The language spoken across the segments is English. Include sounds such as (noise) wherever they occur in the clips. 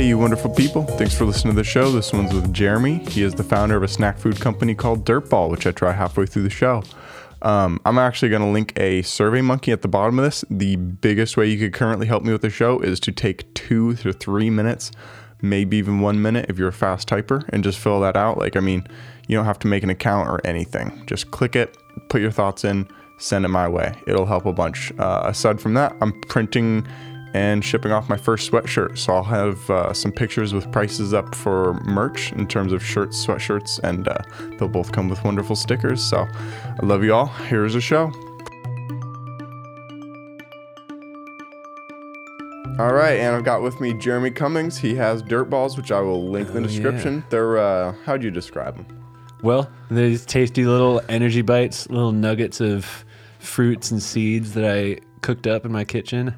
Hey, you wonderful people. Thanks for listening to the show. This one's with Jeremy. He is the founder of a snack food company called Dirtball, which I try halfway through the show. Um, I'm actually going to link a survey monkey at the bottom of this. The biggest way you could currently help me with the show is to take two to three minutes, maybe even one minute if you're a fast typer, and just fill that out. Like, I mean, you don't have to make an account or anything. Just click it, put your thoughts in, send it my way. It'll help a bunch. Uh, aside from that, I'm printing and shipping off my first sweatshirt. So I'll have uh, some pictures with prices up for merch in terms of shirts, sweatshirts, and uh, they'll both come with wonderful stickers. So I love you all. Here's the show. All right, and I've got with me Jeremy Cummings. He has dirt balls, which I will link in the Oh, description. yeah. They're uh, how'd you describe them? Well, these tasty little energy bites, little nuggets of fruits and seeds that I cooked up in my kitchen.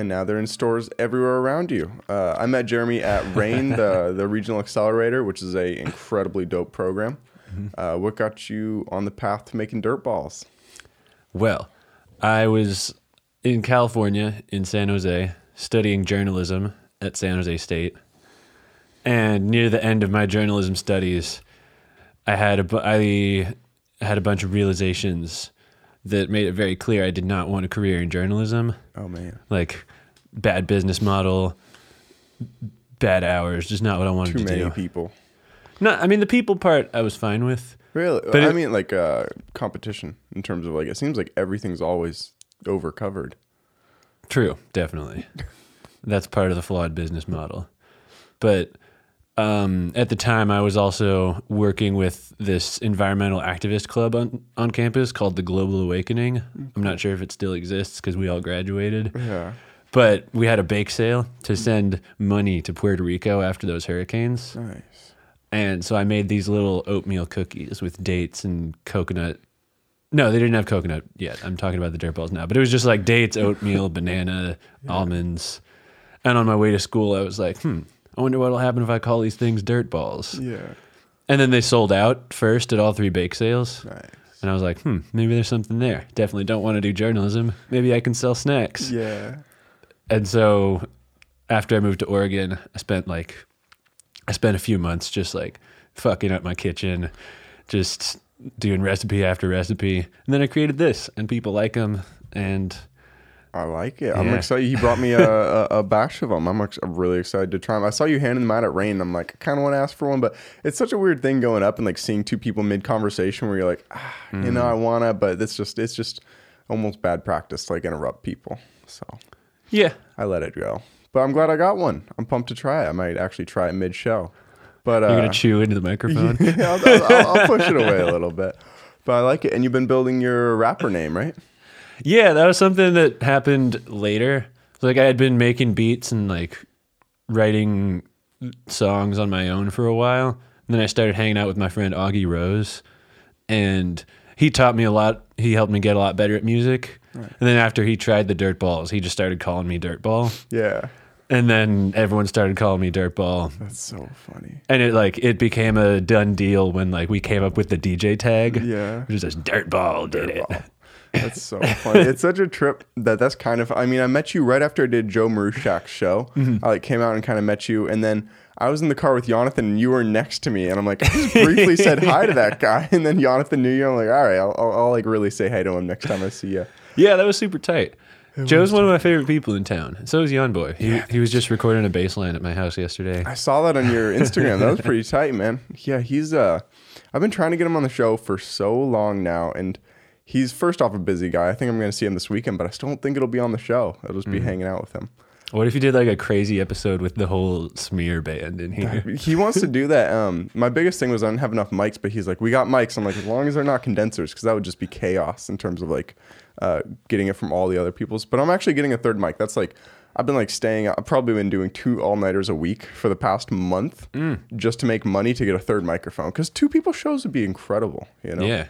And now they're in stores everywhere around you. Uh, I met Jeremy at (laughs) Rain, the the regional accelerator, which is a incredibly dope program. Uh, what got you on the path to making dirt balls? Well, I was in California, in San Jose, studying journalism at San Jose State. And near the end of my journalism studies, I had a, bu- I had a bunch of realizations that made it very clear I did not want a career in journalism. Oh man, Like bad business model, bad hours, just not what I wanted to do. too many people. No, I mean the people part I was fine with. Really? But I it- mean, like uh, competition in terms of like it seems like everything's always over covered. True, definitely. (laughs) That's part of the flawed business model. But um, at the time, I was also working with this environmental activist club on, on campus called the Global Awakening. I'm not sure if it still exists because we all graduated. Yeah. But we had a bake sale to send money to Puerto Rico after those hurricanes. Nice. And so I made these little oatmeal cookies with dates and coconut. No, they didn't have coconut yet. I'm talking about the dirt balls now. But it was just like dates, oatmeal, (laughs) banana, almonds. And on my way to school, I was like, hmm, I wonder what'll happen if I call these things dirt balls. Yeah. And then they sold out first at all three bake sales. Nice. And I was like, hmm, maybe there's something there. Definitely don't want to do journalism. Maybe I can sell snacks. Yeah. And so after I moved to Oregon, I spent like I spent a few months just like fucking up my kitchen, just doing recipe after recipe. And then I created this and people like them and I like it. I'm excited. He brought me a, a, a batch of them. I'm, ex- I'm really excited to try them. I saw you handing them out at Rain. I'm like, I kind of want to ask for one, but it's such a weird thing going up and like seeing two people mid conversation where you're like, ah, you know, I wanna, but it's just it's just almost bad practice to like interrupt people. So yeah. I let it go. But I'm glad I got one. I'm pumped to try it. I might actually try it mid show. But uh, You're gonna chew into the microphone. (laughs) yeah, I'll, I'll- I'll push it away a little bit. But I like it. And you've been building your rapper name, right? Yeah, that was something that happened later. Like I had been making beats and like writing songs on my own for a while. And then I started hanging out with my friend Augie Rose and he taught me a lot. He helped me get a lot better at music. And then after he tried the dirt balls, he just started calling me dirt ball. Yeah. And then everyone started calling me dirt ball. That's so funny. And it like it became a done deal when like we came up with the DJ tag. Yeah. Which is just dirt ball did it. (laughs) That's so funny. it's such a trip that that's kind of. I mean, I met you right after I did Joe Marushak's show. Mm-hmm. I like came out and kind of met you, and then I was in the car with Jonathan, and you were next to me, and I'm like, I just briefly said hi to that (laughs) guy, and then Jonathan knew you. I'm like, all right, I'll, I'll, I'll like really say hi to him next time I see you. Yeah, that was super tight. Joe's one of my favorite people in town. So is Yon Boy. He, he was just recording a bass line at my house yesterday. I saw that on your Instagram. That was pretty tight, man. Yeah, he's uh I've been trying to get him on the show for so long now and he's first off a busy guy. I think I'm going to see him this weekend, but I still don't think it'll be on the show. I'll just be Mm-hmm. hanging out with him. What if you did like a crazy episode with the whole smear band in here? (laughs) He wants to do that. Um my biggest thing was I didn't have enough mics, but he's like, "We got mics." I'm like, "As long as they're not condensers cuz that would just be chaos in terms of like uh getting it from all the other people's." But I'm actually getting a third mic. That's like I've been like staying I've probably been doing two all-nighters a week for the past month Mm. just to make money to get a third microphone cuz two people shows would be incredible, you know. Yeah.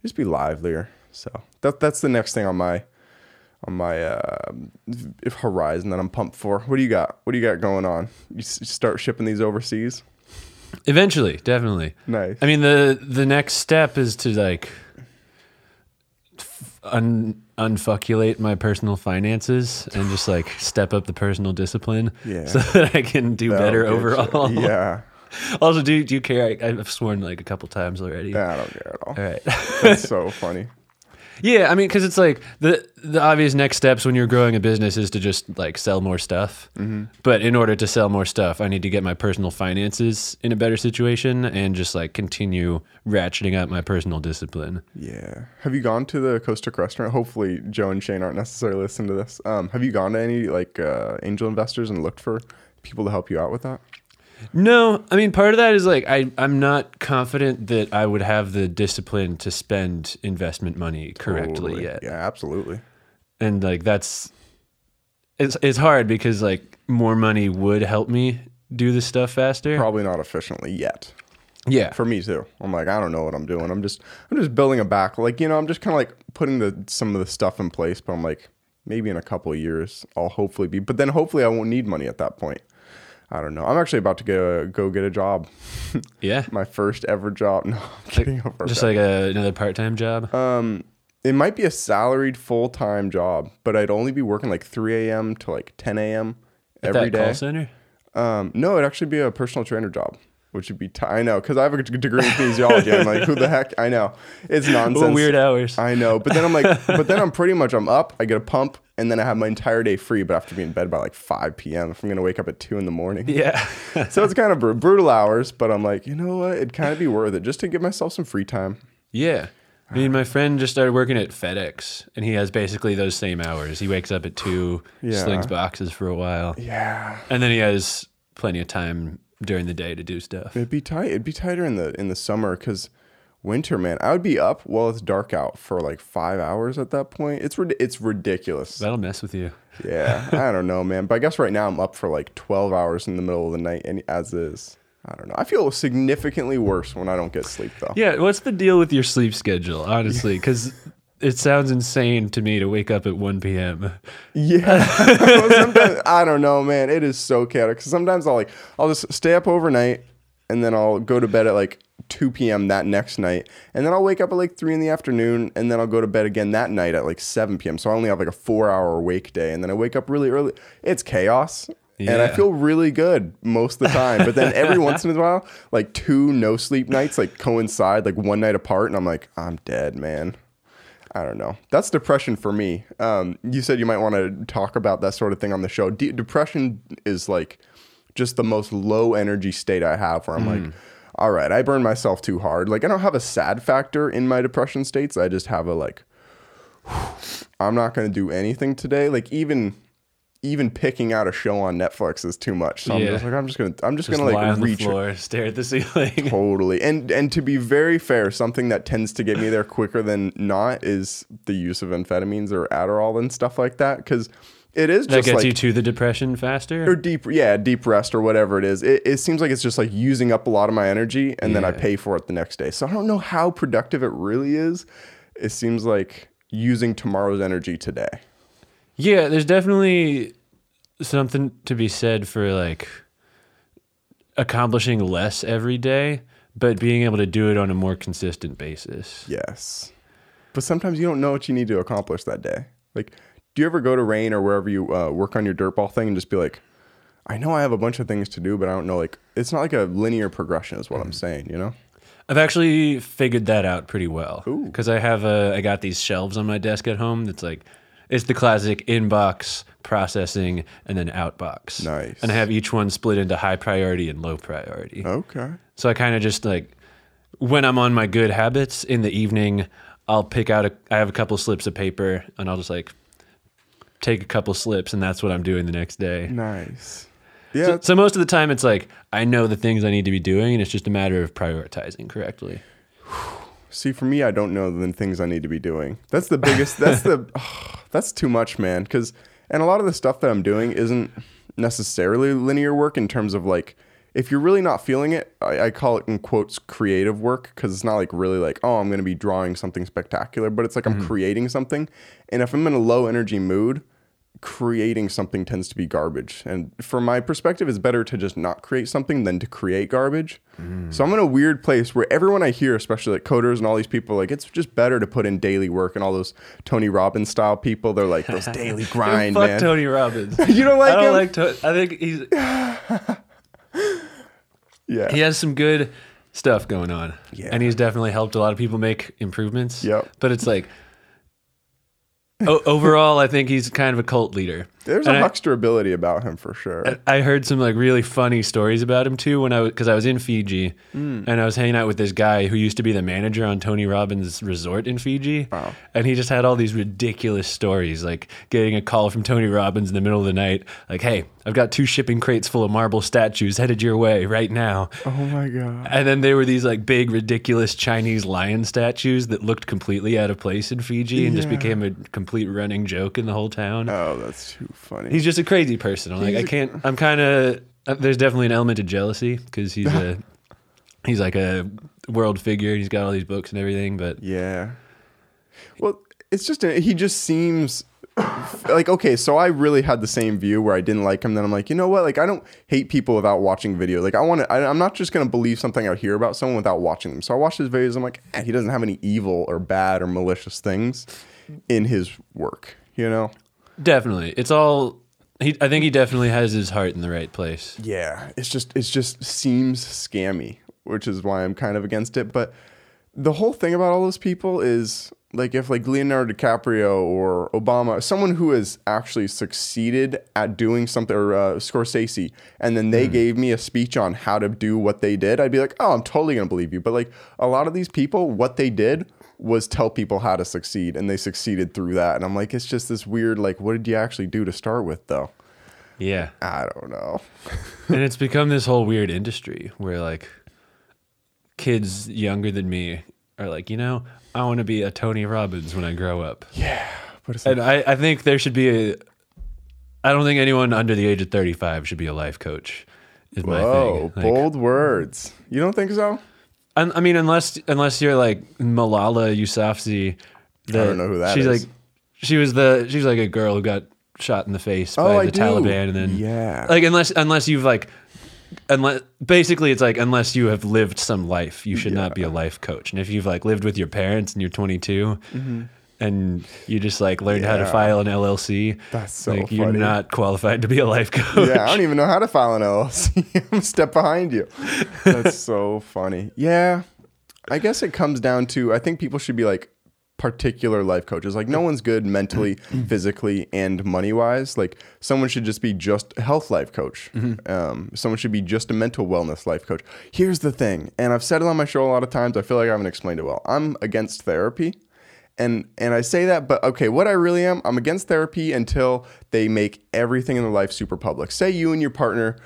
Just be livelier. So, that that's the next thing on my on my uh, horizon that I'm pumped for. What do you got? What do you got going on? You s- start shipping these overseas? Eventually, definitely. Nice. I mean, the the next step is to like un unfuckulate my personal finances and just like step up the personal discipline, Yeah. so (laughs) that I can do That'll better get you. overall. (laughs) Yeah. Also, do do you care? I, I've sworn like a couple times already. Yeah, I don't care at all. All right. That's so (laughs) funny. Yeah, I mean, because it's like the the obvious next steps when you're growing a business is to just like sell more stuff. Mm-hmm. But in order to sell more stuff, I need to get my personal finances in a better situation and just like continue ratcheting up my personal discipline. Yeah. Have you gone to the Costa Rica restaurant? Hopefully, Joe and Shane aren't necessarily listening to this. Um, have you gone to any like uh, angel investors and looked for people to help you out with that? No, I mean, part of that is like I I'm not confident that I would have the discipline to spend investment money correctly Totally. yet, Yeah, absolutely. and like that's it's it's hard because like more money would help me do this stuff faster. Probably not efficiently yet. yeah, For me too. I'm like, I don't know what I'm doing. I'm just I'm just building a back like, you know, I'm just kinda like putting the some of the stuff in place, but I'm like, maybe in a couple of years I'll hopefully be but then hopefully I won't need money at that point. I don't know. I'm actually about to go go get a job. (laughs) yeah. My first ever job. (laughs) No, I'm kidding. Just like a, another part time job. Um, it might be a salaried full time job, but I'd only be working like 3 a.m. to like 10 a.m. At every that call center. Um, no, it'd actually be a personal trainer job, which would be. T- I know because I have a degree in kinesiology. I'm like, who the heck? I know it's (laughs) nonsense. What weird hours. I know, but then I'm like, but then I'm pretty much I'm up. I get a pump, and then I have my entire day free, but I have to be in bed by like 5 p.m. if I'm gonna wake up at two in the morning. yeah. (laughs) So it's kind of br- brutal hours, but I'm like, you know what? It'd kind of be worth it just to give myself some free time. yeah. I mean, my friend just started working at FedEx, and he has basically those same hours. He wakes up at two, (sighs) Yeah. slings boxes for a while, Yeah, and then he has plenty of time during the day to do stuff. It'd be tight. It'd be tighter in the in the summer because winter, man. I would be up while it's dark out for like five hours at that point. It's it's ridiculous. That'll mess with you. Yeah, I don't know, man. But I guess right now I'm up for like twelve hours in the middle of the night, and as is. I don't know. I feel significantly worse when I don't get sleep though. Yeah. What's the deal with your sleep schedule, honestly? (laughs) Because it sounds insane to me to wake up at 1 p.m. Yeah. (laughs) sometimes, I don't know, man. It is so chaotic. 'Cause sometimes I'll like I'll just stay up overnight and then I'll go to bed at like 2 p.m. that next night. And then I'll wake up at like 3 in the afternoon and then I'll go to bed again that night at like 7 p.m. So I only have like a four hour wake day. And then I wake up really early. It's chaos. And I feel really good most of the time. But then every (laughs) once in a while, like two no sleep nights like coincide like one night apart. And I'm like, I'm dead, man. I don't know. That's depression for me. Um, you said you might want to talk about that sort of thing on the show. De- depression is like just the most low energy state I have where I'm like, mm. all right, I burn myself too hard. Like, I don't have a sad factor in my depression states. I just have a like, (sighs) I'm not going to do anything today. Like, even. Even picking out a show on Netflix is too much. So I'm just like I'm just gonna I'm just, Just gonna like reach floor, (laughs) stare at the ceiling. (laughs) Totally. And and to be very fair, something that tends to get me there quicker than not is the use of amphetamines or Adderall and stuff like that. Cause it is that gets like you to the depression faster. or deep yeah, deep rest or whatever it is. It, it seems like it's just like using up a lot of my energy and then I pay for it the next day. So I don't know how productive it really is. It seems like using tomorrow's energy today. Yeah, there's definitely something to be said for like accomplishing less every day, but being able to do it on a more consistent basis. Yes. But sometimes you don't know what you need to accomplish that day. Like, do you ever go to Rain or wherever you uh, work on your dirt ball thing and just be like, I know I have a bunch of things to do, but I don't know. Like, it's not like a linear progression, is what I'm saying, you know? I've actually figured that out pretty well because I have a I got these shelves on my desk at home that's like it's the classic inbox processing and then outbox. Nice. And I have each one split into high priority and low priority. Okay. So I kind of just like when I'm on my good habits in the evening, I'll pick out a I have a couple slips of paper and I'll just like take a couple slips and that's what I'm doing the next day. Nice. Yeah. So, so most of the time it's like I know the things I need to be doing and it's just a matter of prioritizing correctly. (sighs) See, for me, I don't know the things I need to be doing. That's the biggest. That's the. (laughs) (sighs) that's too much, man. Because and a lot of the stuff that I'm doing isn't necessarily linear work in terms of like if you're really not feeling it, I, I call it in quotes creative work because it's not like really like, oh, I'm going to be drawing something spectacular, but it's like I'm mm-hmm. creating something. And if I'm in a low energy mood, creating something tends to be garbage. And from my perspective, it's better to just not create something than to create garbage. So I'm in a weird place where everyone I hear, especially like coders and all these people, like it's just better to put in daily work and all those Tony Robbins style people. They're like those (laughs) daily grind, Fuck man. Tony Robbins. (laughs) You don't like I don't him? like. I think he's (laughs) yeah. he has some good stuff going on. Yeah. And he's definitely helped a lot of people make improvements. Yep. But it's like overall, I think he's kind of a cult leader. There's And a I- huckster ability about him for sure. I heard some like really funny stories about him too when I was because I was in Fiji Hmm. and I was hanging out with this guy who used to be the manager on Tony Robbins' resort in Fiji. Wow. And he just had all these ridiculous stories, like getting a call from Tony Robbins in the middle of the night, like, "Hey, I've got two shipping crates full of marble statues headed your way right now." oh my god. And then there were these like big, ridiculous Chinese lion statues that looked completely out of place in Fiji and just became a complete running joke in the whole town. Oh, that's too funny. He's just a crazy person. I'm like, I can't. I'm kind of. Uh, there's definitely an element of jealousy because he's a. (laughs) He's like a world figure. He's got all these books and everything, but Yeah. Well, it's just a, he just seems like okay. So I really had the same view where I didn't like him. Then I'm like, you know what? Like I don't hate people without watching video. Like I want to. I'm not just gonna believe something I hear about someone without watching them. So I watched his videos. I'm like, eh, he doesn't have any evil or bad or malicious things in his work. You know? Definitely, it's all. He, I think he definitely has his heart in the right place. Yeah, it's just it's just seems scammy, which is why I'm kind of against it. But the whole thing about all those people is like if like Leonardo DiCaprio or Obama, someone who has actually succeeded at doing something, or uh, Scorsese, and then they gave me a speech on how to do what they did, I'd be like, oh, I'm totally gonna believe you. But like a lot of these people, what they did was tell people how to succeed, and they succeeded through that. And I'm like, it's just this weird like, what did you actually do to start with, though? Yeah, I don't know. (laughs) and it's become this whole weird industry where like kids younger than me are like, you know, I want to be a Tony Robbins when I grow up. Yeah, but it's like, And I, I think there should be a. I don't think anyone under the age of 35 should be a life coach. Is my thing. Like, bold words. You don't think so? I, I mean, unless unless you're like Malala Yousafzai, the, don't know who that she's is. like, she was the she's like a girl who got shot in the face Oh, by I the do. Taliban, and then Yeah. like unless unless you've like. Unless basically it's like unless you have lived some life, you should not be a life coach. And if you've like lived with your parents and you're 22, mm-hmm. And you just like learned how to Mm-hmm. File an LLC, That's so like you're not qualified to be a life coach. yeah, I don't even know how to file an LLC. (laughs) I'm a step behind you. That's so funny. Yeah, I guess it comes down to I think people should be like particular life coaches. Like no one's good mentally, (clears throat) physically, and money wise. Like someone should just be just a health life coach. Um, someone should be just a mental wellness life coach. Here's the thing, and I've said it on my show a lot of times. I feel like I haven't explained it well. I'm against therapy. And and I say that, but okay, what I really am, I'm against therapy until they make everything in their life super public. Say you and your partner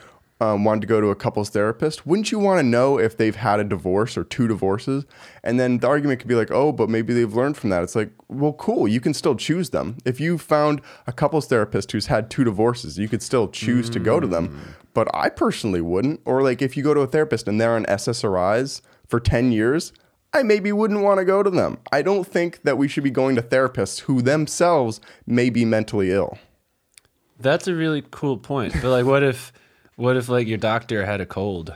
um, wanted to go to a couples therapist, wouldn't you want to know if they've had a divorce or two divorces? And then the argument could be like, oh, but maybe they've learned from that. It's like, well, cool, you can still choose them. If you found a couples therapist who's had two divorces, you could still choose to go to them. But I personally wouldn't. Or like if you go to a therapist and they're on SSRIs for 10 years, I maybe wouldn't want to go to them. I don't think that we should be going to therapists who themselves may be mentally ill. That's a really cool point. But like, what if, what if like your doctor had a cold?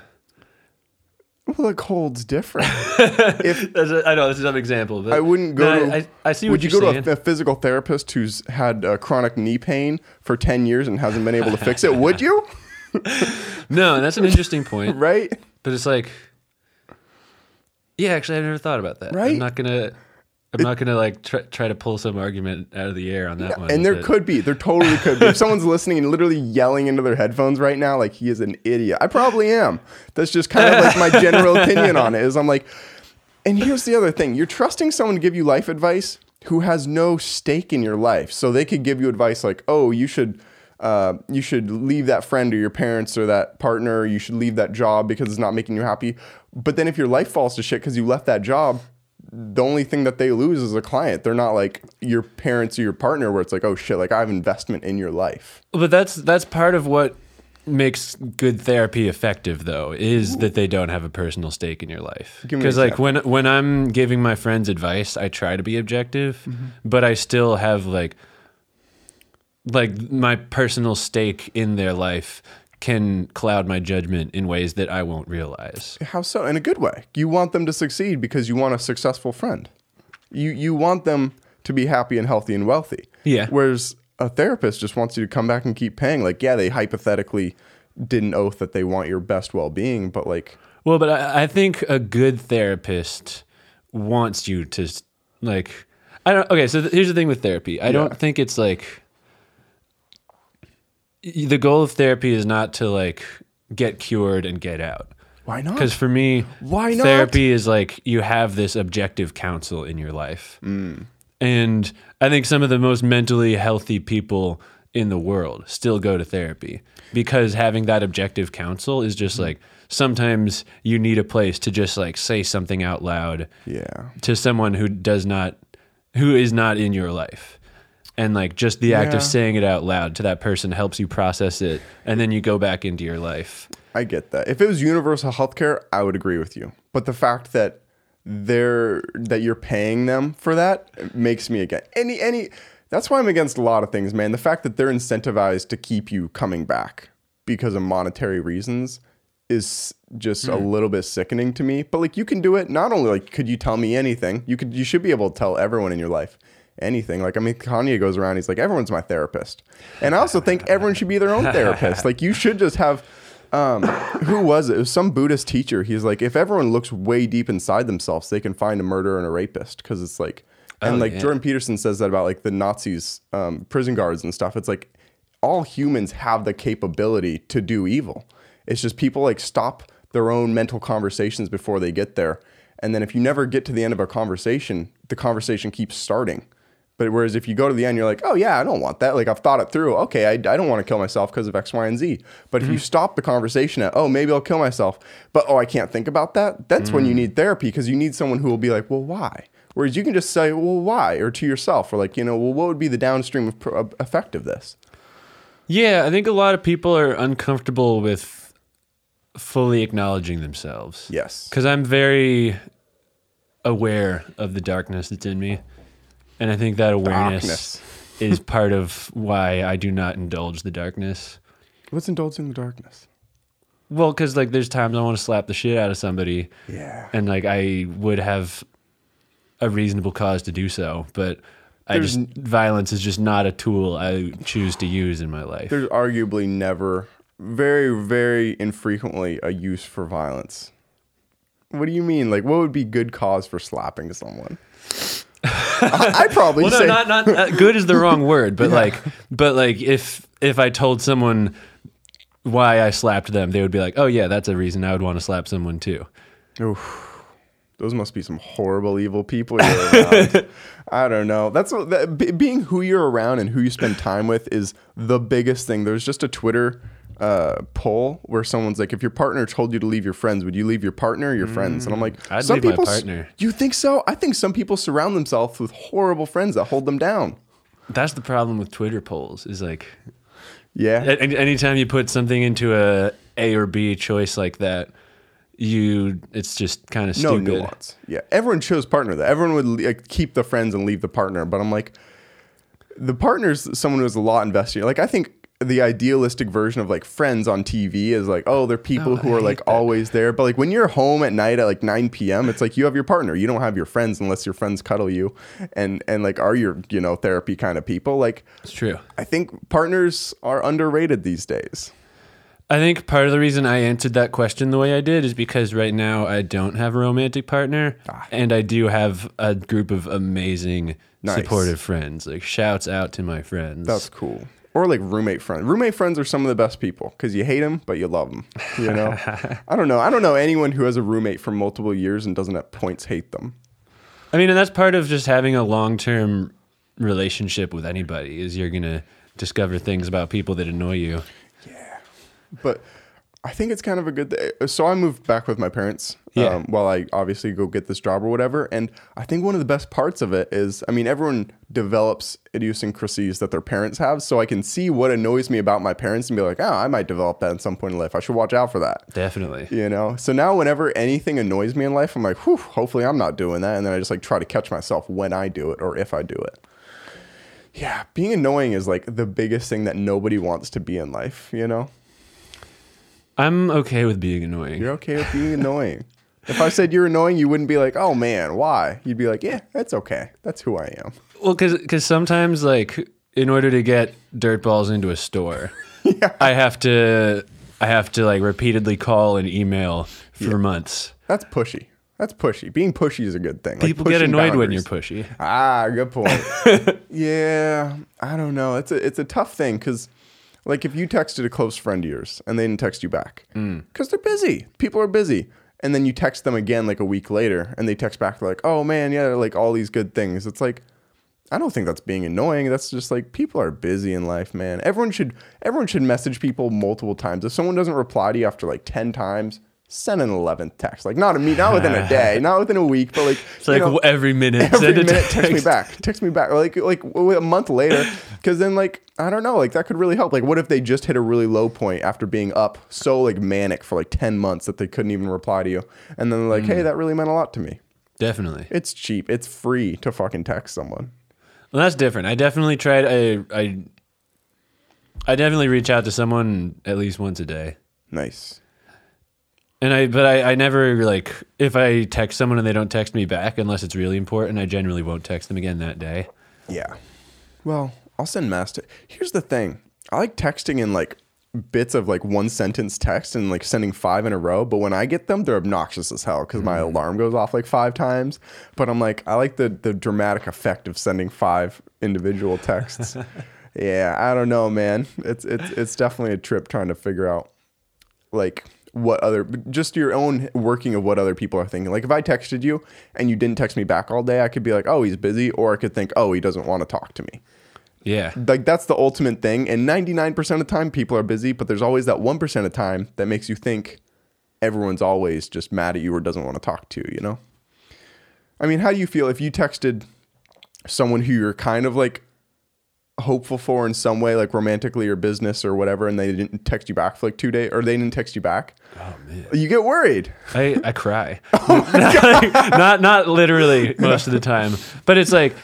Well, a cold's different. (laughs) if (laughs) a, I know this is an example, but I wouldn't go No, to. I, I see Would you go saying. to a, a physical therapist who's had uh, chronic knee pain for ten years and hasn't been able to fix it? Would you? (laughs) no, that's an interesting point. Right? But it's like, yeah, actually, I never thought about that. Right? I'm not gonna, I'm not gonna like try, try to pull some argument out of the air on that one. And there could be, there totally could be. If someone's listening and literally yelling into their headphones right now, like he is an idiot. I probably am. That's just kind of like my general (laughs) opinion on it. Is I'm like, and here's the other thing: you're trusting someone to give you life advice who has no stake in your life, so they could give you advice like, oh, you should. Uh, you should leave that friend or your parents or that partner. You should leave that job because it's not making you happy. But then if your life falls to shit because you left that job, the only thing that they lose is a client. They're not like your parents or your partner where it's like, oh shit, like I have investment in your life. But that's that's part of what makes good therapy effective though is that they don't have a personal stake in your life Give me an because like when when i'm giving my friends advice i try to be objective Mm-hmm. but i still have like like my personal stake in their life can cloud my judgment in ways that i won't realize How so? In a good way. You want them to succeed because you want a successful friend. You you want them to be happy and healthy and wealthy. Yeah. Whereas a therapist just wants you to come back and keep paying. Like, yeah, they hypothetically did an oath that they want your best well being, but like Well, but I, I think a good therapist wants you to like. I don't. Okay, so th- here's the thing with therapy. I don't think it's like the goal of therapy is not to like get cured and get out. why not? Because for me, Why not? Therapy is like you have this objective counsel in your life, Mm. and I think some of the most mentally healthy people in the world still go to therapy because having that objective counsel is Mm. just like sometimes you need a place to just like say something out loud Yeah. to someone who does not who is not in your life and like just the act Yeah. of saying it out loud to that person helps you process it and then you go back into your life I get that. If it was universal health care, I would agree with you. But the fact that they're that you're paying them for that makes me again any any that's why I'm against a lot of things, man. The fact that they're incentivized to keep you coming back because of monetary reasons is just a hmm. little bit sickening to me. But like you can do it not only like could you tell me anything? You could you should be able to tell everyone in your life anything. Like I mean Kanye goes around, he's like, everyone's my therapist. And I also think everyone should be their own therapist. Like you should just have um, who was it? It was some Buddhist teacher. He's like, if everyone looks way deep inside themselves, they can find a murderer and a rapist because it's like, and Oh, like yeah. Jordan Peterson says that about like the Nazis, um, prison guards and stuff. It's like all humans have the capability to do evil. It's just people like stop their own mental conversations before they get there. And then if you never get to the end of a conversation, the conversation keeps starting. But whereas if you go to the end, you're like, oh yeah, I don't want that. Like I've thought it through. Okay, I, I don't want to kill myself because of X, Y, and Z. But if you mm-hmm. stop the conversation at, oh, maybe I'll kill myself, but oh, I can't think about that. That's when you mm. need therapy because you need someone who will be like, well, why? Whereas you can just say, well, why? Or to yourself, or like, you know, well, what would be the downstream of pro- of effect of this? Yeah, I think a lot of people are uncomfortable with fully acknowledging themselves. Yes. Because I'm very aware of the darkness that's in me. And I think that awareness Darkness. is part of why I do not indulge the darkness. What's indulging the darkness? Well, because like there's times I want to slap the shit out of somebody, Yeah. and like I would have a reasonable cause to do so, but I There's just violence is just not a tool I choose to use in my life. There's arguably never, very, very infrequently, a use for violence. What do you mean? Like, what would be good cause for slapping someone? I, probably well, no, say not not uh, good is the wrong word, but (laughs) like, but like if if I told someone why I slapped them, they would be like, "Oh yeah, that's a reason I would want to slap someone too." Oof. Those must be some horrible, evil people you're around. (laughs) I don't know. That's what, that, be- being who you're around and who you spend time with is the biggest thing. There's just a Twitter uh, poll where someone's like, "If your partner told you to leave your friends, would you leave your partner or your friends?" And I'm like, I'd "Some leave my people partner. You think so? I think some people surround themselves with horrible friends that hold them down. That's the problem with Twitter polls. Is like Yeah, anytime you put something into a A or B choice like that, you it's just kind of no stupid. nuance. Yeah, everyone chose partner. That everyone would like, keep the friends and leave the partner. But I'm like, the partner's someone who has a lot invested. Like I think the idealistic version of like friends on TV is like, oh, they're people Oh, who I are like that. always there. But like when you're home at night at like 9 p.m., it's like you have your partner. You don't have your friends unless your friends cuddle you and and like are your you know therapy kind of people. Like It's true. I think partners are underrated these days. I think part of the reason I answered that question the way I did is because right now I don't have a romantic partner, Ah. and I do have a group of amazing, Nice. supportive friends. Like shouts out to my friends. That's cool. Or like roommate friends. Roommate friends are some of the best people because you hate them, but you love them. You know, (laughs) I don't know. I don't know anyone who has a roommate for multiple years and doesn't at points hate them. I mean, and that's part of just having a long term relationship with anybody is you're gonna discover things about people that annoy you. Yeah, but I think it's kind of a good. Th- so I moved back with my parents Yeah. Um, while I obviously go get this job or whatever. And I think one of the best parts of it is, I mean, everyone develops idiosyncrasies that their parents have. So I can see what annoys me about my parents and be like, oh, I might develop that at some point in life. I should watch out for that. Definitely. You know? So now whenever anything annoys me in life, I'm like, whew, hopefully I'm not doing that. And then I just like try to catch myself when I do it or if I do it. Yeah, being annoying is like the biggest thing that nobody wants to be in life, you know? I'm okay with being annoying. You're okay with being annoying. (laughs) If I said you're annoying, you wouldn't be like, "Oh man, why?" You'd be like, "Yeah, that's okay. That's who I am." Well, because sometimes, like, in order to get dirt balls into a store, (laughs) yeah. I have to, I have to like repeatedly call and email for months. That's pushy. That's pushy. Being pushy is a good thing. Like, People get pushing annoyed when you're pushy. Ah, good (laughs) point. yeah, I don't know. It's a it's a tough thing because, like, if you texted a close friend of yours and they didn't text you back because they're busy, people are busy, and then you text them again like a week later and they text back like, "Oh man, yeah, like all these good things." It's like. I don't think that's being annoying. That's just like people are busy in life, man. Everyone should everyone should message people multiple times. If someone doesn't reply to you after like 10 times, send an 11th text. Like not a me, not within a day, not within a week, but like It's like every minute. every send minute text me back text me back like like a month later because then like i don't know like that could really help like what if they just hit a really low point after being up so like manic for like 10 months that they couldn't even reply to you and then like hey hmm. that really meant a lot to me Definitely. it's cheap it's free to fucking text someone Well, that's different. I definitely tried. I, I, I definitely reach out to someone at least once a day. nice And I, but I, I never like if I text someone and they don't text me back unless it's really important. I generally won't text them again that day. yeah. Well i'll send mass te- here's the thing. I like texting in like bits of like one sentence text and like sending five in a row but when i get them they're obnoxious as hell because my mm-hmm. alarm goes off like five times. But i'm like i like the the dramatic effect of sending five individual texts. (laughs) Yeah i don't know man. It's it's it's definitely a trip trying to figure out like what other just your own working of what other people are thinking. Like if i texted you and you didn't text me back all day i could be like oh he's busy or i could think oh he doesn't want to talk to me. Yeah. like that's the ultimate thing and 99% of the time people are busy but there's always that 1% of time that makes you think everyone's always just mad at you or doesn't want to talk to you you know? I mean how do you feel if you texted someone who you're kind of like hopeful for in some way like romantically or business or whatever and they didn't text you back for like two days or they didn't text you back Oh man. you get worried I, I cry. (laughs) oh my (laughs) God. not not literally most of the time, but it's like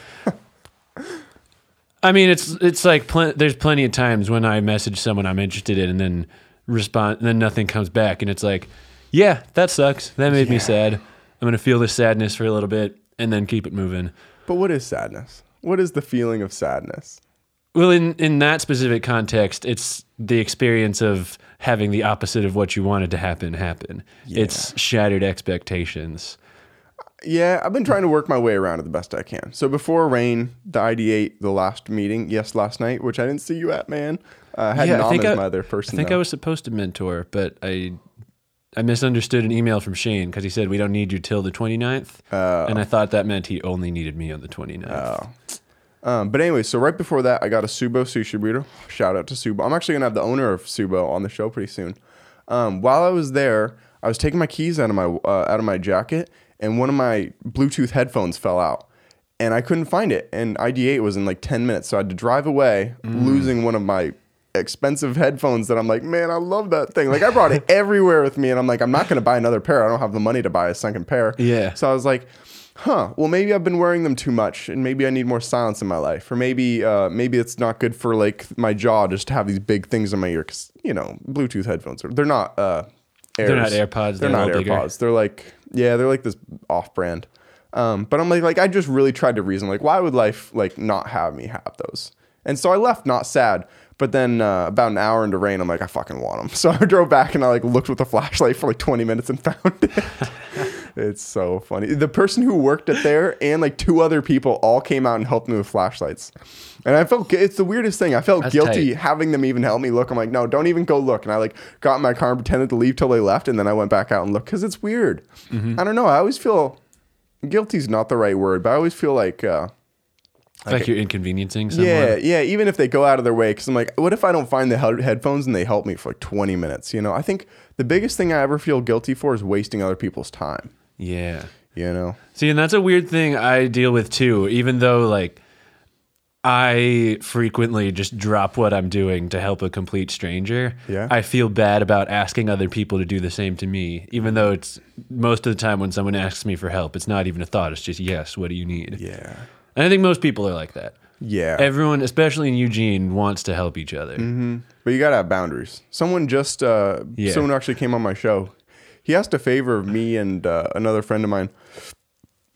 I mean it's it's like pl- there's plenty of times when I message someone I'm interested in and then respond and then nothing comes back and it's like yeah, that sucks. That made me sad. I'm going to feel this sadness for a little bit and then keep it moving. but what is sadness what is the feeling of sadness Well, in in that specific context, it's the experience of having the opposite of what you wanted to happen happen. It's shattered expectations. Yeah, I've been trying to work my way around it the best I can. So before rain, the ID8, the last meeting, yes, last night, which I didn't see you at, man. Uh, I had Nam as my other person. I think though. I was supposed to mentor, but I I misunderstood an email from Shane because he said we don't need you till the 29th. and I thought that meant he only needed me on the 29th. Oh. Um, but anyway, so right before that, I got a Subo sushi burrito. Shout out to Subo. I'm actually gonna have the owner of Subo on the show pretty soon. Um, while I was there, I was taking my keys out of my uh, out of my jacket, and one of my Bluetooth headphones fell out, and I couldn't find it. And ID8 was in like 10 minutes, so I had to drive away, losing one of my expensive headphones that I'm like, man, I love that thing. Like I brought it (laughs) everywhere with me, and I'm like, I'm not gonna buy another pair. I don't have the money to buy a second pair. Yeah. So I was like, huh, well maybe I've been wearing them too much and maybe I need more silence in my life. Or maybe uh, maybe it's not good for like my jaw just to have these big things in my ear cuz you know, Bluetooth headphones are they're not uh They're not AirPods, They're, they're not little bigger. AirPods. They're like yeah, they're like this off-brand. Um, but I'm like like I just really tried to reason like why would life like not have me have those? And so I left not sad. But then uh, about an hour into rain, I'm like, I fucking want them. (laughs) So I drove back and I like looked with a flashlight for like 20 minutes and found it. (laughs) it's so funny. The person who worked it there and like two other people all came out and helped me with flashlights. And I felt it's the weirdest thing. I felt That's guilty tight. having them even help me look. I'm like, no, don't even go look. And I like got in my car and pretended to leave till they left, and then I went back out and looked because it's weird. Mm-hmm. I don't know. I always feel guilty's not the right word, but I always feel like uh, like you're inconveniencing someone. Yeah, yeah. Even if they go out of their way, because I'm like, what if I don't find the headphones and they help me for like 20 minutes? You know, I think the biggest thing I ever feel guilty for is wasting other people's time. Yeah. You know, See, and that's a weird thing I deal with too, even though like I frequently just drop what I'm doing to help a complete stranger. Yeah. I feel bad about asking other people to do the same to me, even though it's most of the time when someone asks me for help, it's not even a thought. It's just, yes, what do you need? yeah, And I think most people are like that. yeah. Everyone, especially in Eugene, wants to help each other. But you gotta have boundaries. Someone just, uh, Yeah. someone actually came on my show. He asked a favor of me and uh, another friend of mine,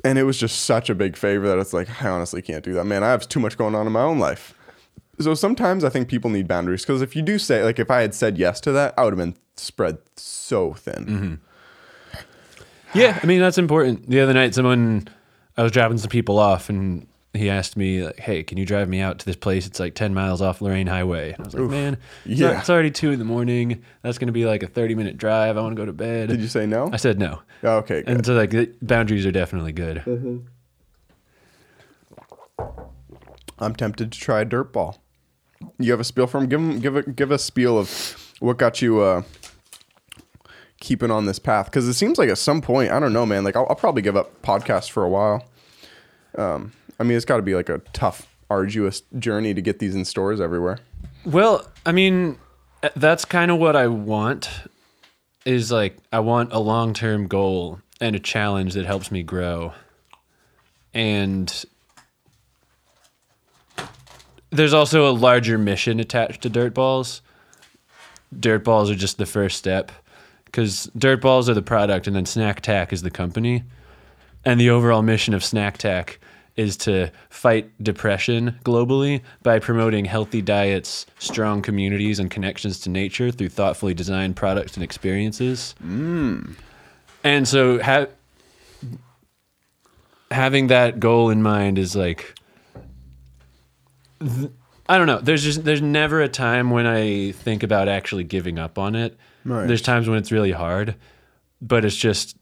and it was just such a big favor that it's like I honestly can't do that, man. I have too much going on in my own life. So sometimes I think people need boundaries because if you do say like if I had said yes to that, I would have been spread so thin. Yeah, I mean that's important. The other night, someone I was dropping some people off, and he asked me, like, "Hey, can you drive me out to this place? It's like ten miles off Lorane Highway." And I was like, "Man, it's, Yeah. it's already two in the morning. That's going to be like a thirty-minute drive. I want to go to bed." Did you say no? I said no, Oh, okay, good. and so like the boundaries are definitely good. I'm tempted to try a dirt ball. You have a spiel for him? Give him, give a, give a spiel of what got you uh, keeping on this path. Because it seems like at some point, I don't know, man. Like I'll, I'll probably give up podcasts for a while. Um, I mean, it's got to be like a tough, arduous journey to get these in stores everywhere. Well, I mean, uh, that's kind of what I want. Is like I want a long-term goal and a challenge that helps me grow. And there's also a larger mission attached to dirt balls. Dirt balls are just the first step because dirt balls are the product and then Snack Tack is the company. And the overall mission of Snack Tack is to fight depression globally by promoting healthy diets, strong communities, and connections to nature through thoughtfully designed products and experiences. Mm. And so, ha- having that goal in mind is like, th- I don't know. There's just there's never a time when I think about actually giving up on it. Right. There's times when it's really hard, but it's just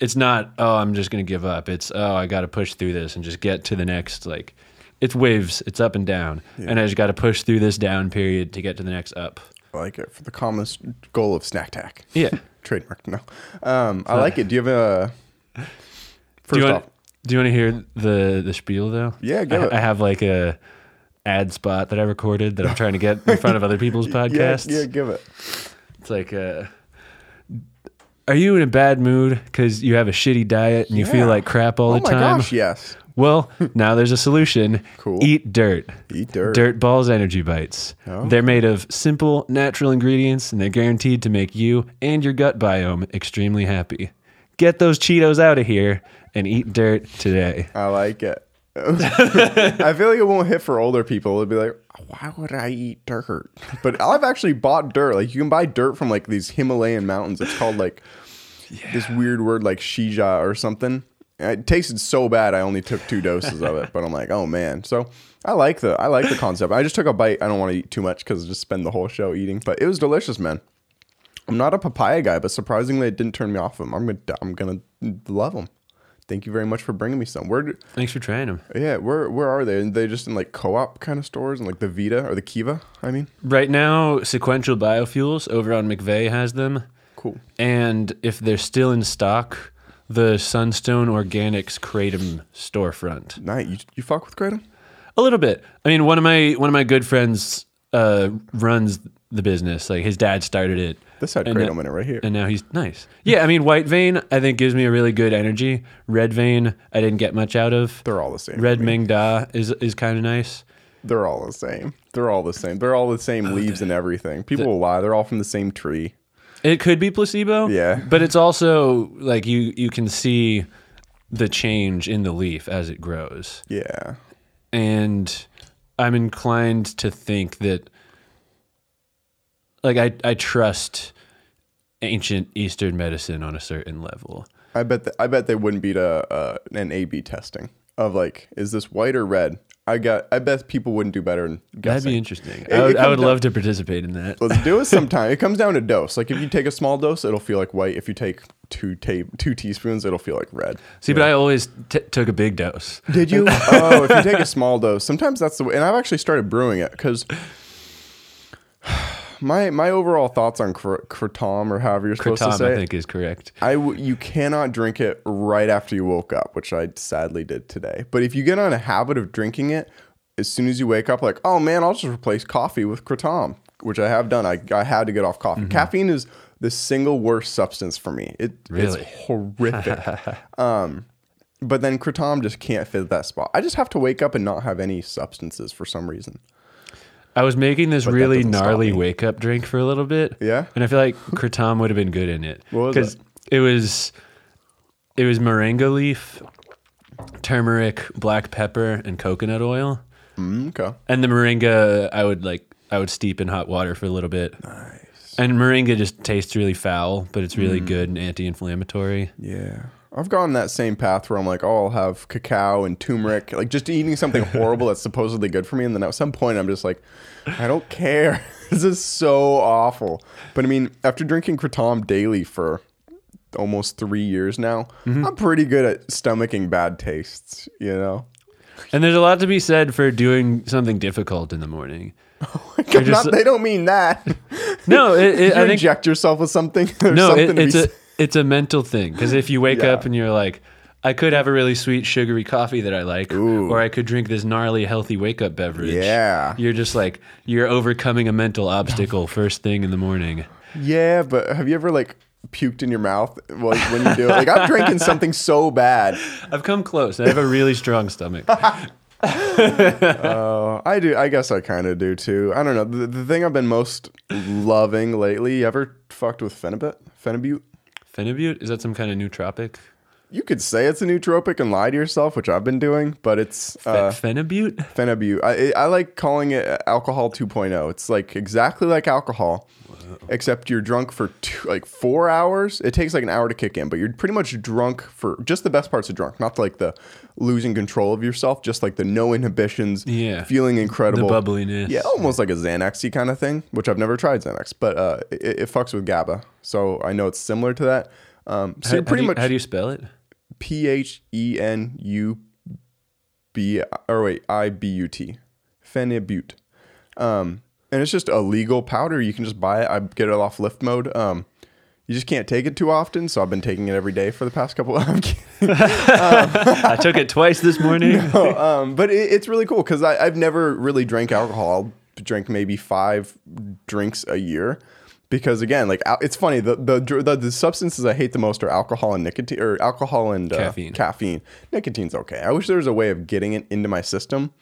it's not oh i'm just going to give up it's oh i got to push through this and just get to the next like it's waves it's up and down and i just got to push through this down period to get to the next up I like it for the common goal of snack tack. yeah (laughs) Trademark. No, um, I like it. Do you have a? (laughs) First do you off, want do you want to hear the the spiel though Yeah, go I, it. I have like a ad spot that i recorded that i'm trying to get in front of other people's (laughs) yeah, podcasts yeah, give it. it's like uh are you in a bad mood because you have a shitty diet and you Yeah. feel like crap all oh the my time gosh, yes. Well, now there's a solution. Cool. Eat dirt. Eat dirt. Dirt Balls Energy Bites. Oh. They're made of simple, natural ingredients, and they're guaranteed to make you and your gut biome extremely happy. Get those Cheetos out of here and eat dirt today. I like it. (laughs) I feel like it won't hit for older people. It'd be like, why would I eat dirt? But I've actually bought dirt. Like you can buy dirt from like these Himalayan mountains. It's called like this weird word like shija or something. It tasted so bad. I only took two doses of it, but I'm like, oh man. So I like the I like the concept. I just took a bite. I don't want to eat too much because just spend the whole show eating. But it was delicious, man. I'm not a papaya guy, but surprisingly, it didn't turn me off of them. I'm gonna I'm gonna love them. Thank you very much for bringing me some. Where do, Thanks for trying them. yeah, where where are they? Are they just in like co-op kind of stores and like the Vita or the Kiva? I mean, Right now, Sequential Biofuels over on McVay has them. cool. And if they're still in stock, the Sunstone Organics Kratom storefront. Night, you you fuck with Kratom? A little bit. I mean, one of my one of my good friends uh, runs the business. Like his dad started it. This had in it right here. And now he's nice. Yeah, I mean, white vein I think gives me a really good energy. Red vein I didn't get much out of. They're all the same. Red. Maeng Da is is kind of nice. They're all the same. They're all the same. They're all the same leaves and everything. People will lie. They're all from the same tree. It could be placebo. Yeah. but it's also like you you can see the change in the leaf as it grows, Yeah. and I'm inclined to think that like I I trust ancient Eastern medicine on a certain level. I bet th- I bet they wouldn't beat a uh, an A/B testing. of like, is this white or red? I got. I bet people wouldn't do better in That'd be interesting. It- I would, I would comes love to participate in that. Let's do it (laughs) sometime. It comes down to dose. Like if you take a small dose, it'll feel like white. If you take two ta- two teaspoons, it'll feel like red. See, but I always t- took a big dose. Did you? (laughs) oh, if you take a small dose, sometimes that's the way. And I've actually started brewing it because (sighs) my my overall thoughts on cr- kratom or however you're supposed to say I it, think, is correct. I w- you cannot drink it right after you woke up, which I sadly did today. But if you get on a habit of drinking it as soon as you wake up, like, oh man, I'll just replace coffee with kratom, which I have done. I, I had to get off coffee. Mm-hmm. Caffeine is the single worst substance for me. It, Really? It's horrific. (laughs) um, but then kratom just can't fit that spot. I just have to wake up and not have any substances for some reason. I was making this that really gnarly wake up drink for a little bit. Yeah? And I feel like (laughs) kratom would have been good in it. It? it was it was moringa leaf, turmeric, black pepper, and coconut oil. Mm, okay. And the moringa I would like I would steep in hot water for a little bit. Nice. And moringa just tastes really foul, but it's Mm. really good and anti-inflammatory. Yeah. I've gone that same path where I'm like, oh, I'll have cacao and turmeric, like just eating something (laughs) horrible that's supposedly good for me. And then at some point, I'm just like, I don't care. (laughs) this is so awful. But I mean, after drinking kratom daily for almost three years now, I'm pretty good at stomaching bad tastes, you know? And there's a lot to be said for doing something difficult in the morning. (laughs) just- Not, they don't mean that. (laughs) No, it, it, (laughs) you I think inject yourself with something. No, something it, to it's be a it's a mental thing because if you wake Yeah. up and you're like, I could have a really sweet sugary coffee that I like, Ooh. or I could drink this gnarly healthy wake up beverage. Yeah. you're just like you're overcoming a mental obstacle first thing in the morning. Yeah, but have you ever like puked in your mouth like, when you do it? Like I'm drinking something so bad. I've come close. I have a really strong stomach. Oh, (laughs) I do. I guess I kind of do too. I don't know. The, the thing I've been most loving lately. You ever fucked with Phenibut? Phenibut? Phenibut is that some kind of nootropic? You could say it's a nootropic and lie to yourself, which I've been doing, but it's uh, Phenibut? Phenibut. I, I like calling it alcohol 2.0. It's like exactly like alcohol, except you're drunk for two, like four hours. It takes like an hour to kick in, but you're pretty much drunk for just the best parts of drunk, not like the losing control of yourself, just like the no inhibitions, Yeah. feeling incredible, bubbliness. Yeah, almost like a Xanaxy kind of thing, which I've never tried Xanax, but uh, it, it fucks with GABA, so I know it's similar to that. Um, so How, how pretty you, much how do you spell it? P H E N U B or wait I B U T phenibut. Um, and it's just a legal powder. You can just buy it. I get it off Liftmode. Um, you just can't take it too often, so I've been taking it every day for the past couple. (laughs) I'm kidding. I took it twice this morning. (laughs) um, but it, it's really cool because I've never really drank alcohol. I'll drink maybe five drinks a year. Because again, like it's funny, the, the the the substances I hate the most are alcohol and nicotine, or alcohol and uh, Caffeine. Caffeine, nicotine's okay. I wish there was a way of getting it into my system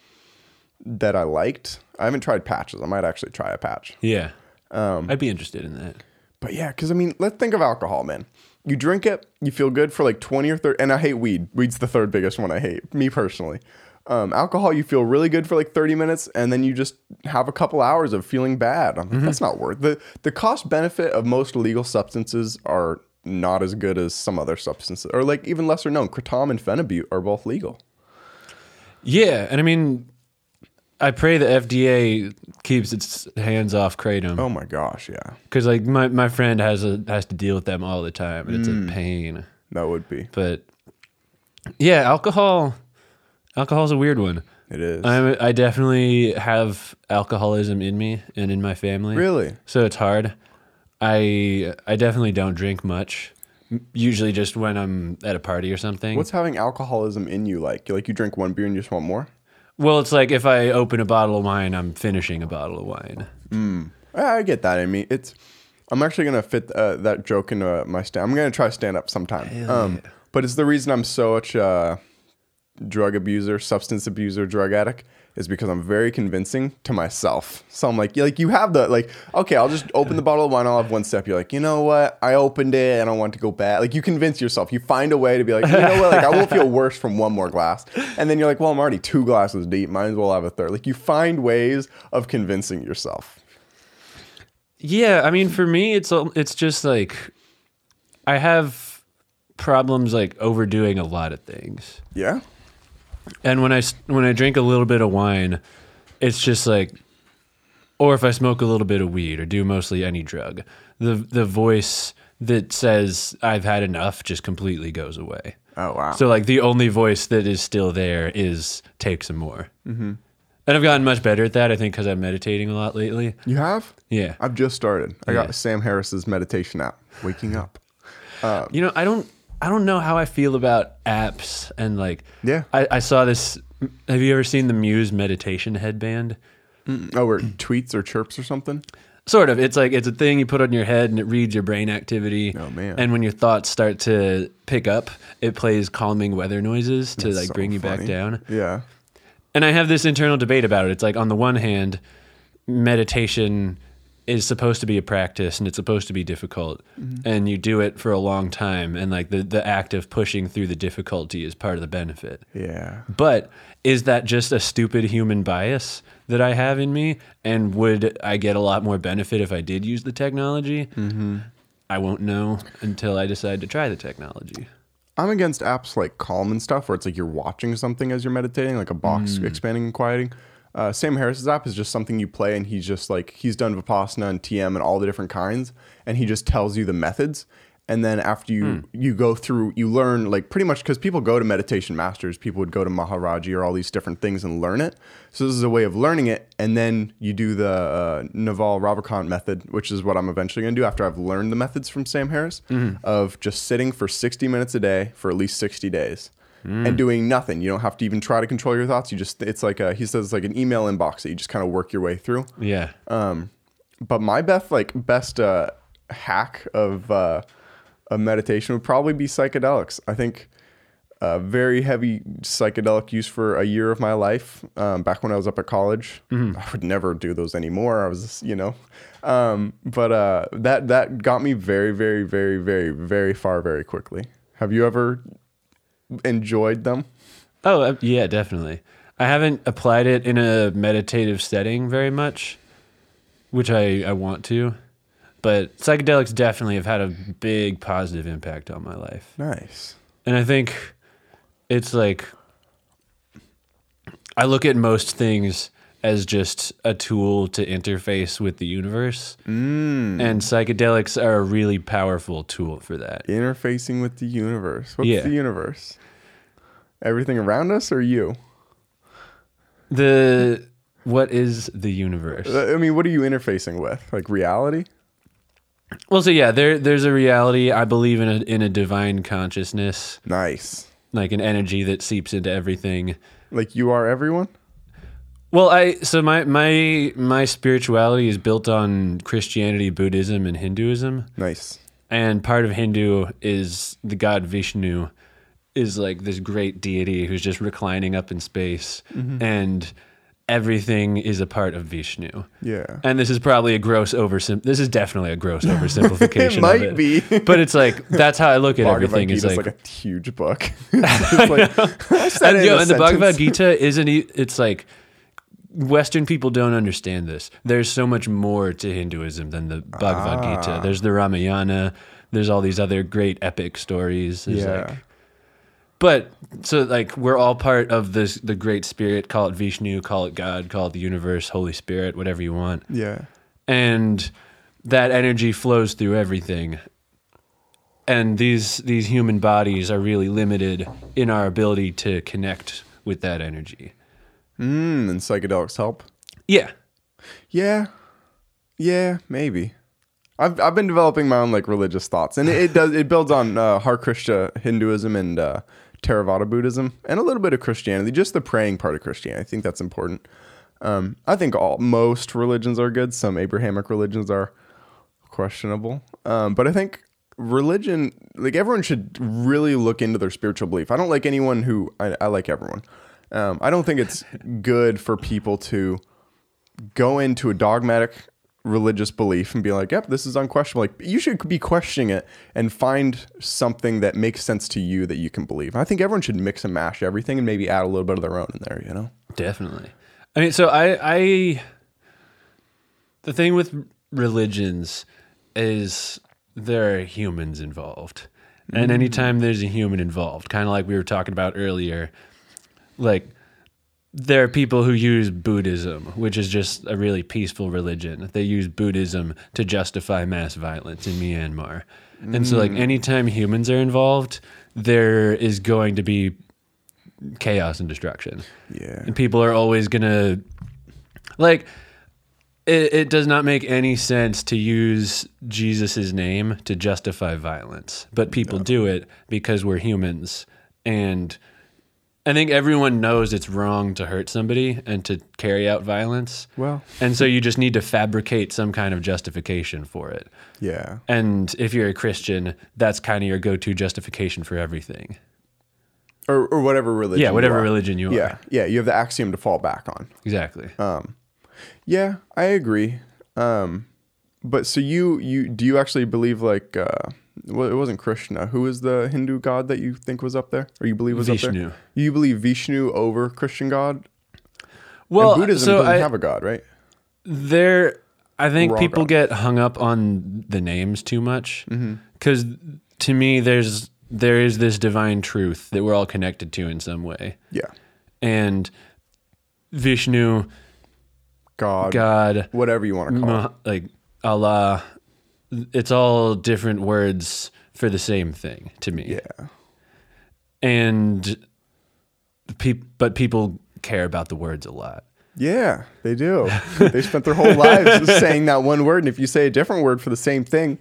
that I liked. I haven't tried patches. I might actually try a patch. Yeah, Um, I'd be interested in that. But yeah, because I mean, let's think of alcohol, man. You drink it, you feel good for like 20 or 30. And I hate weed. Weed's the third biggest one I hate, me personally. Um, alcohol, you feel really good for like 30 minutes, and then you just have a couple hours of feeling bad. I'm like, That's not worth the the cost benefit of most illegal substances are not as good as some other substances, or like even lesser known. Kratom and phenibut are both legal. Yeah, and I mean, I pray the FDA keeps its hands off kratom Oh my gosh, yeah, because like my, my friend has a has to deal with them all the time, and it's Mm. a pain. that would be. But yeah, alcohol alcohol's a weird one. It is. I'm, I definitely have alcoholism in me and in my family. really? So it's hard. I I definitely don't drink much. Usually just when I'm at a party or something. What's having alcoholism in you like? Like you drink one beer and you just want more? well, it's like if I open a bottle of wine, I'm finishing a bottle of wine. Yeah, I get that. I mean, it's. I'm actually gonna fit uh, that joke into my stand. I'm gonna try stand up sometime. Um, yeah. but it's the reason I'm such a drug abuser, substance abuser, drug addict is because I'm very convincing to myself. So I'm like, like you have the like, okay, I'll just open the bottle of wine. I'll have one step. You're like, you know what? I opened it. I don't want to go back. Like you convince yourself. You find a way to be like, you know what? Like I won't feel worse from one more glass. And then you're like, well, I'm already two glasses deep. Might as well have a third. Like you find ways of convincing yourself. Yeah, I mean, for me, it's it's just like I have problems like overdoing a lot of things. Yeah. And when I when I drink a little bit of wine, it's just like, or if I smoke a little bit of weed or do mostly any drug, the the voice that says I've had enough just completely goes away. Oh wow. So like the only voice that is still there is take some more. Mm-hmm. And I've gotten much better at that. I think because I'm meditating a lot lately. you have? Yeah. I've just started. I Yeah. got Sam Harris's meditation app, Waking Up. (laughs) You know, I don't I don't know how I feel about apps and like Yeah. I, I saw this have you ever seen the Muse meditation headband? Mm, oh, where tweets or chirps or something? Sort of. It's like it's a thing you put on your head and it reads your brain activity. Oh, man. And when your thoughts start to pick up, it plays calming weather noises to That's like so bring you back funny. down. Yeah. And I have this internal debate about it. It's like on the one hand, meditation is supposed to be a practice and it's supposed to be difficult Mm-hmm. and you do it for a long time and like the, the act of pushing through the difficulty is part of the benefit Yeah. but is that just a stupid human bias that i have in me and would i get a lot more benefit if i did use the technology mm-hmm. i won't know until i decide to try the technology I'm against apps like Calm and stuff where it's like you're watching something as you're meditating, like a box expanding and quieting. Uh, Sam Harris's app is just something you play, and he's just like he's done Vipassana and TM and all the different kinds, and he just tells you the methods. And then after you you go through, you learn like pretty much because people go to meditation masters, people would go to Maharaji or all these different things and learn it. So this is a way of learning it, and then you do the uh, Naval Ravikant method, which is what I'm eventually going to do after I've learned the methods from Sam Harris of just sitting for 60 minutes a day for at least 60 days. And doing nothing. You don't have to even try to control your thoughts. You just, it's like a, he says, it's like an email inbox that you just kind of work your way through. yeah Um, But my best, like, best uh, hack of, uh, of meditation would probably be psychedelics. I think uh, very heavy psychedelic use for a year of my life. Um, back when I was up at college, I would never do those anymore. I was, you know, um, but uh, that that got me very, very, very, very, very far very quickly. Have you ever enjoyed them? Oh, uh, yeah, definitely. I haven't applied it in a meditative setting very much, which I, I want to. But psychedelics definitely have had a big positive impact on my life. Nice. And I think it's like I look at most things as just a tool to interface with the universe. Mm. And psychedelics are a really powerful tool for that. Interfacing with the universe. What's Yeah. the universe? Everything around us or you? The what is the universe? Uh, I mean, what are you interfacing with? Like reality? Well, so yeah, there there's a reality. I believe in a in a divine consciousness, Nice. like an energy that seeps into everything. Like you are everyone? Well, I so my my my spirituality is built on Christianity, Buddhism, and Hinduism. Nice. And part of Hindu is the god Vishnu is like this great deity who's just reclining up in space mm-hmm. and everything is a part of Vishnu. Yeah. And this is probably a gross oversim this is definitely a gross (laughs) oversimplification It might it. be. (laughs) But it's like that's how I look at Bhagavad everything. Gita's It's like, like, a huge book. (laughs) it's like, I said and, yo, and the Bhagavad. Gita isn't. It's like Western people don't understand this. There's so much more to Hinduism than the Bhagavad Ah. Gita. There's the Ramayana. There's all these other great epic stories. There's Yeah. like, but so like we're all part of this the great spirit. Call it Vishnu. Call it God. Call it the universe. Holy Spirit. Whatever you want. Yeah. And that energy flows through everything. And these these human bodies are really limited in our ability to connect with that energy. Mm, and psychedelics help. Yeah. Yeah. Yeah, maybe. I've I've been developing my own like religious thoughts, and it, it does it builds on uh, Hare Krishna Hinduism and uh, Theravada Buddhism, and a little bit of Christianity. Just the praying part of Christianity. I think that's important. Um, I think all most religions are good. Some Abrahamic religions are questionable, um, but I think religion, like everyone, should really look into their spiritual belief. I don't like anyone who I, I like everyone. Um, I don't think it's good for people to go into a dogmatic religious belief and be like, "Yep, this is unquestionable." Like you should be questioning it and find something that makes sense to you that you can believe. I think everyone should mix and mash everything and maybe add a little bit of their own in there. You know? Definitely. I mean, so I, I, the thing with religions is there are humans involved. And anytime there's a human involved, kind of like we were talking about earlier, like there are people who use Buddhism, which is just a really peaceful religion. They use Buddhism to justify mass violence in Myanmar. And so like mm. anytime humans are involved, there is going to be chaos and destruction. Yeah. And people are always going to like it, it does not make any sense to use Jesus' name to justify violence, but people do it because we're humans. And I think everyone knows it's wrong to hurt somebody and to carry out violence. Well, And so you just need to fabricate some kind of justification for it. yeah. And if you're a Christian, that's kind of your go to justification for everything. Or, or whatever religion. Yeah, whatever you are. religion you Yeah. are. Yeah. You have the axiom to fall back on. Exactly. Yeah, I agree. Um, but so you you do you actually believe like uh, well, it wasn't Krishna. Who is the Hindu god that you think was up there, or you believe was up Vishnu. there? You believe Vishnu over Christian god? well, and Buddhism so doesn't I, have a god, right? there i think Raw people God. get hung up on the names too much Mm-hmm. because to me there's there is this divine truth that we're all connected to in some way Yeah, and vishnu God, god whatever you want to call it. Like allah it's all different words for the same thing to me Yeah, and peop but people care about the words a lot yeah, they do. (laughs) they spent their whole lives (laughs) saying that one word, and if you say a different word for the same thing,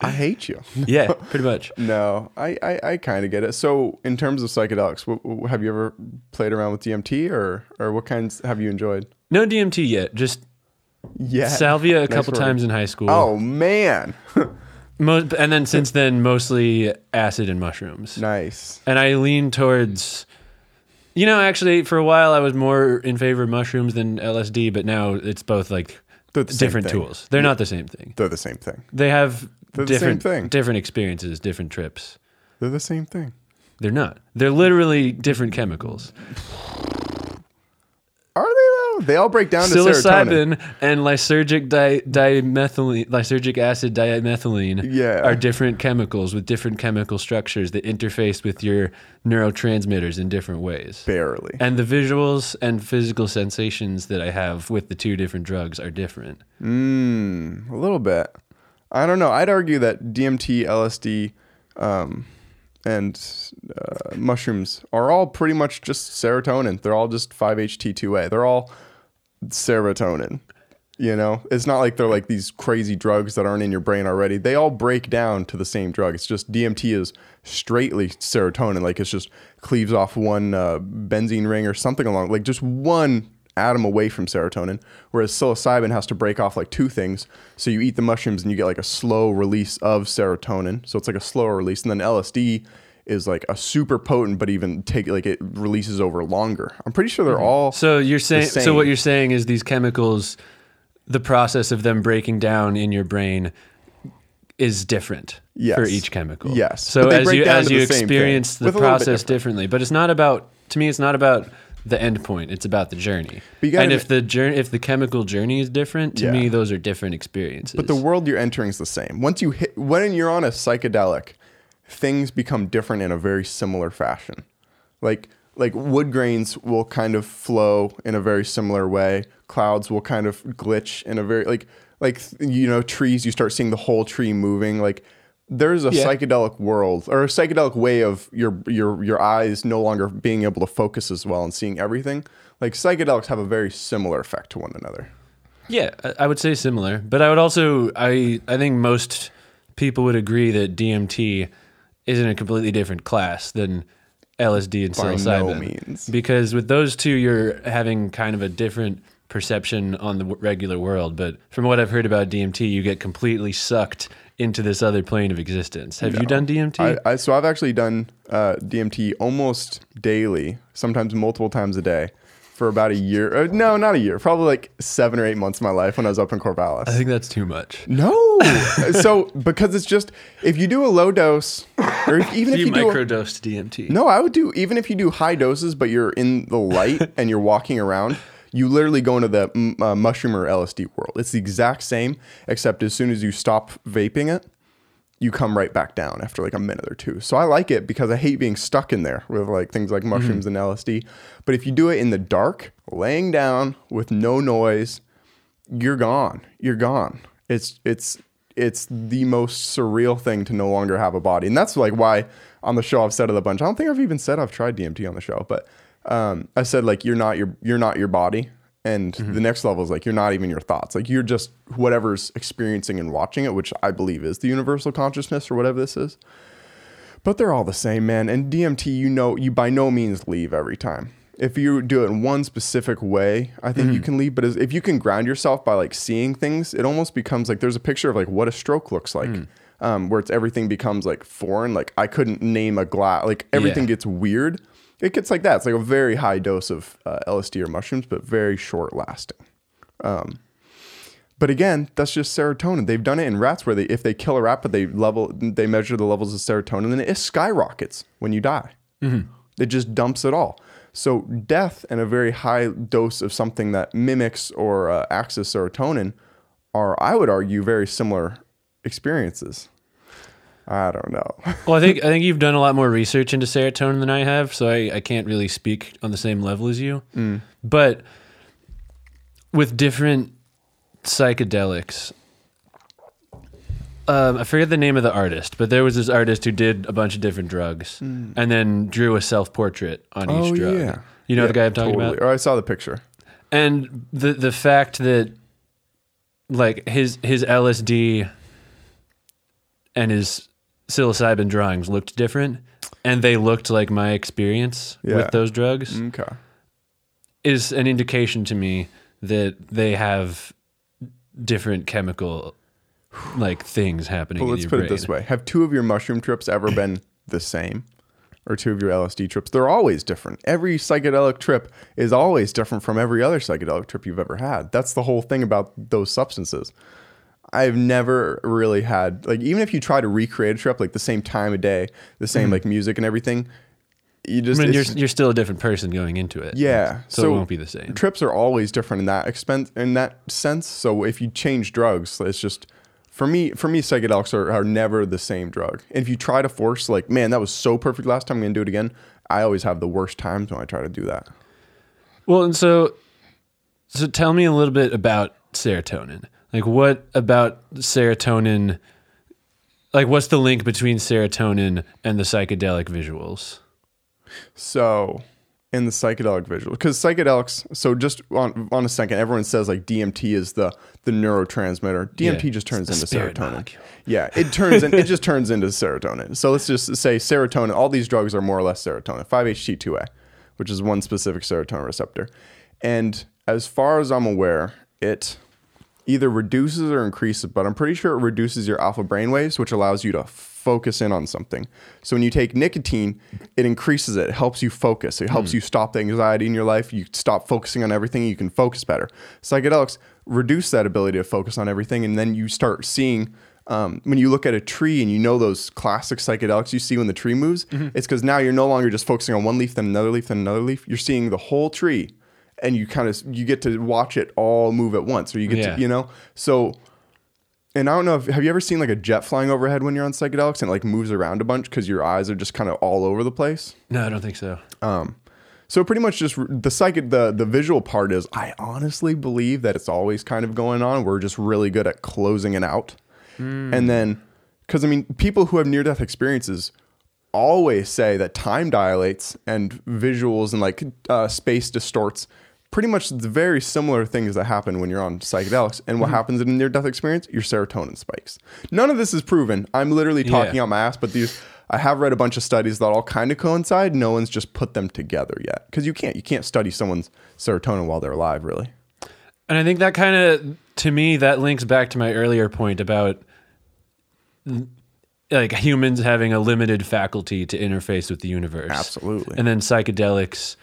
I hate you. (laughs) yeah pretty much No, I I, I kind of get it. So in terms of psychedelics, w- w- have you ever played around with DMT, or or what kinds have you enjoyed? no dmt yet just Yeah, salvia a Nice couple word. times in high school Oh man, (laughs) Most, and then since then, mostly acid and mushrooms. nice. And I lean towards, you know, actually, for a while I was more in favor of mushrooms than LSD, but now it's both like different thing. tools. They're not the same thing. They're the same thing. They have They're different thing. different experiences, different trips. They're the same thing. They're not. They're literally different chemicals. Are they all break down to serotonin. Psilocybin and lysergic di- dimethylene, lysergic acid dimethylene Yeah. are different chemicals with different chemical structures that interface with your neurotransmitters in different ways. Barely. And the visuals and physical sensations that I have with the two different drugs are different. Mm, a little bit. I don't know. I'd argue that DMT, LSD, um, and uh, mushrooms are all pretty much just serotonin. They're all just 5-HT2A. They're all serotonin. You know, it's not like they're like these crazy drugs that aren't in your brain already. They all break down to the same drug. It's just DMT is straightly serotonin. Like it's just cleaves off one uh, benzene ring or something along, like just one atom away from serotonin. Whereas psilocybin has to break off like two things. So you eat the mushrooms and you get like a slow release of serotonin. So it's like a slower release. And then LSD is like a super potent, but even take like it releases over longer. I'm pretty sure they're mm-hmm. all So you're saying so what you're saying is these chemicals the process of them breaking down in your brain is different Yes. for each chemical. Yes. So as you as you experience the with a little bit process different. differently, but it's not about to me it's not about the end point. It's about the journey. But you gotta And if the journey if the chemical journey is different, to Yeah. me those are different experiences. But the world you're entering is the same. Once you hit, when you're on a psychedelic, things become different in a very similar fashion. Like like wood grains will kind of flow in a very similar way. Clouds will kind of glitch in a very like like you know trees. You start seeing the whole tree moving. Like there's a Yeah. psychedelic world or a psychedelic way of your your your eyes no longer being able to focus as well and seeing everything. Like psychedelics have a very similar effect to one another. Yeah, I- I would say similar, but I would also I I think most people would agree that DMT is in a completely different class than LSD and By no psilocybin. means. Because with those two, you're having kind of a different perception on the w- regular world. But from what I've heard about DMT, you get completely sucked into this other plane of existence. Have you done DMT? I, I so I've actually done uh, DMT almost daily, sometimes multiple times a day, for about a year. Uh, no, not a year. Probably like seven or eight months of my life when I was up in Corvallis. I think that's too much. no, (laughs) so because it's just if you do a low dose, or if, even (laughs) if You, you, do a- DMT. no, I would do even if you do high doses, but you're in the light (laughs) and you're walking around. You literally go into the uh, mushroom or LSD world. It's the exact same, except as soon as you stop vaping it, you come right back down after like a minute or two. So I like it because I hate being stuck in there with like things like mushrooms and LSD. But if you do it in the dark, laying down with no noise, you're gone. You're gone. It's it's it's the most surreal thing to no longer have a body. And that's like why on the show I've said it a bunch. I don't think I've even said I've tried DMT on the show, but um, I said like you're not your you're not your body. And mm-hmm. the next level is like you're not even your thoughts. Like you're just whatever's experiencing and watching it, which I believe is the universal consciousness or whatever this is. But they're all the same, man. And DMT, you know, you by no means leave every time. If you do it in one specific way, I think you mm-hmm. can leave. But if you can ground yourself by like seeing things, it almost becomes like there's a picture of like what a stroke looks like, mm. um, where it's everything becomes like foreign. Like I couldn't name a glass. Like everything Yeah. gets weird. It gets like that. It's like a very high dose of uh, LSD or mushrooms, but very short lasting. But again, that's just serotonin. They've done it in rats where they, if they kill a rat, but they level, they measure the levels of serotonin, and it skyrockets when you die. It just dumps it all. So death and a very high dose of something that mimics or uh, acts as serotonin are, I would argue, very similar experiences. I don't know. (laughs) Well, I think I think you've done a lot more research into serotonin than I have, so I, I can't really speak on the same level as you. But with different psychedelics, um, I forget the name of the artist, but there was this artist who did a bunch of different drugs and then drew a self portrait on each drug. Yeah. You know the guy I'm talking about? Or I saw the picture. and the the fact that like his his LSD and his psilocybin drawings looked different and they looked like my experience Yeah. with those drugs Okay. is an indication to me that they have different chemical like things happening Well, in let's put brain. it this way: Have two of your mushroom trips ever (clears throat) been the same, or two of your LSD trips? They're always different. Every psychedelic trip is always different from every other psychedelic trip you've ever had. That's the whole thing about those substances. I've never really had like even if you try to recreate a trip like the same time of day, the same like music and everything, you just Mm-hmm. I mean, you're, you're still a different person going into it. yeah, So, it won't be the same. Trips are always different in that expense in that sense. So if you change drugs, it's just for me. For me, psychedelics are, are never the same drug. And if you try to force, like, man, that was so perfect last time, I'm gonna do it again. I always have the worst times when I try to do that. Well, and so, so tell me a little bit about serotonin. Like, what about serotonin? Like, what's the link between serotonin and the psychedelic visuals? So in the psychedelic visual, because psychedelics. So just on on a second, everyone says like DMT is the the neurotransmitter. DMT Yeah, just turns it's the into spirit serotonin. molecule. Yeah, it turns in, it just turns into serotonin. So let's just say serotonin. All these drugs are more or less serotonin. 5-HT2A, which is one specific serotonin receptor. And as far as I'm aware, it either reduces or increases, but I'm pretty sure it reduces your alpha brainwaves, which allows you to focus in on something. So when you take nicotine, it increases it. It helps you focus. It helps you stop the anxiety in your life. You stop focusing on everything. You can focus better. Psychedelics reduce that ability to focus on everything, and then you start seeing. Um, when you look at a tree and you know those classic psychedelics you see when the tree moves, it's because now you're no longer just focusing on one leaf, then another leaf, then another leaf. You're seeing the whole tree and you kind of you get to watch it all move at once or you get Yeah. to you know? So and i don't know if have you ever seen like a jet flying overhead when you're on psychedelics and it like moves around a bunch because your eyes are just kind of all over the place? No, I don't think so. so pretty much just the psychic the the visual part is i honestly believe that it's always kind of going on. We're just really good at closing it out. And then because i mean people who have near death experiences always say that time dilates and visuals and like uh, space distorts pretty much the very similar things that happen when you're on psychedelics and what mm-hmm. happens in a near death experience your serotonin spikes none of this is proven i'm literally talking Yeah. out my ass but these i have read a bunch of studies that all kind of coincide no one's just put them together yet because you can't you can't study someone's serotonin while they're alive really And I think that kind of, to me, that links back to my earlier point about like humans having a limited faculty to interface with the universe. Absolutely. And then psychedelics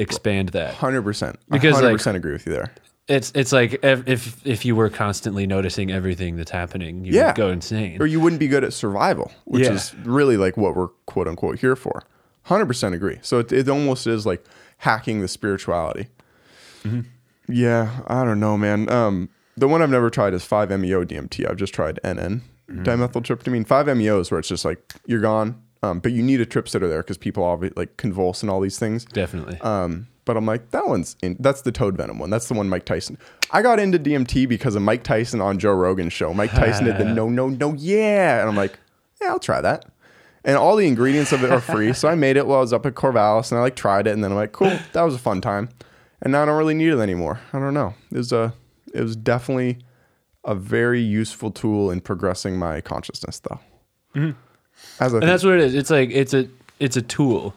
expand that. 100% Because, like- 100% agree with you there It's it's like if if, if you were constantly noticing everything that's happening, you Yeah. would go insane. or you wouldn't be good at survival, which Yeah. is really like what we're quote unquote here for. 100% agree. So it, it almost is like hacking the spirituality. Mm-hmm. Yeah, I don't know, man. Um, the one I've never tried is 5-MeO DMT. I've just tried NN. dimethyltryptamine, five MEOs, where it's just like you're gone. Um, but you need a trip sitter there because people obviously like convulse and all these things. Definitely. Um, but I'm like, that one's in, that's the toad venom one. That's the one Mike Tyson. I got into DMT because of Mike Tyson on Joe Rogan's show. Mike Tyson did the (laughs) no, no, no, yeah. And I'm like, yeah, I'll try that. And all the ingredients of it are free. so I made it while I was up at Corvallis and I like tried it. And then I'm like, cool, that was a fun time. And now I don't really need it anymore. I don't know. It was a, it was definitely a very useful tool in progressing my consciousness though. As and that's what it is. It's like it's a it's a tool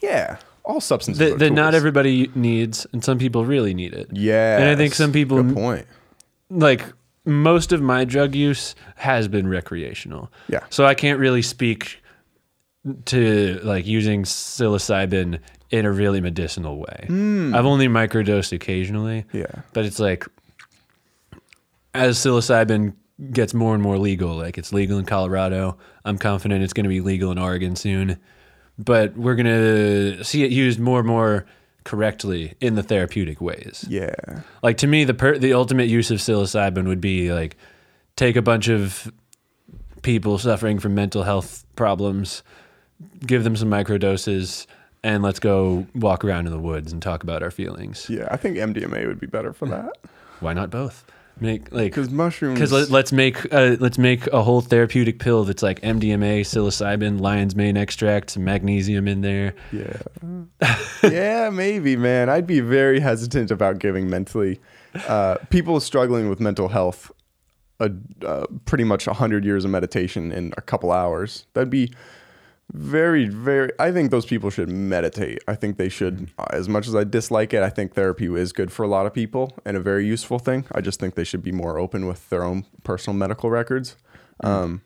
yeah, all substances that, are that not tools. everybody needs, and some people really need it. Yeah. And I think some people- Good point. Like most of my drug use has been recreational. Yeah. So I can't really speak to like using psilocybin in a really medicinal way. Hmm. I've only microdosed occasionally. Yeah. But it's like as psilocybin gets more and more legal, like it's legal in Colorado, I'm confident it's going to be legal in Oregon soon. But we're going to see it used more and more correctly in the therapeutic ways. Yeah. Like to me, the per- the ultimate use of psilocybin would be like take a bunch of people suffering from mental health problems, give them some microdoses, and let's go walk around in the woods and talk about our feelings. Yeah. I think MDMA would be better for that. Why not both? Make like Because mushrooms. because let, let's make uh, let's make a whole therapeutic pill that's like MDMA, psilocybin, lion's mane extract, some magnesium in there. Yeah. (laughs) yeah, maybe, man. I'd be very hesitant about giving mentally uh, people struggling with mental health a uh, pretty much 100 years of meditation in a couple hours. That'd be very very I think those people should meditate. I think they should uh, as much as I dislike it, I think therapy is good for a lot of people and a very useful thing. I just think they should be more open with their own personal medical records. Um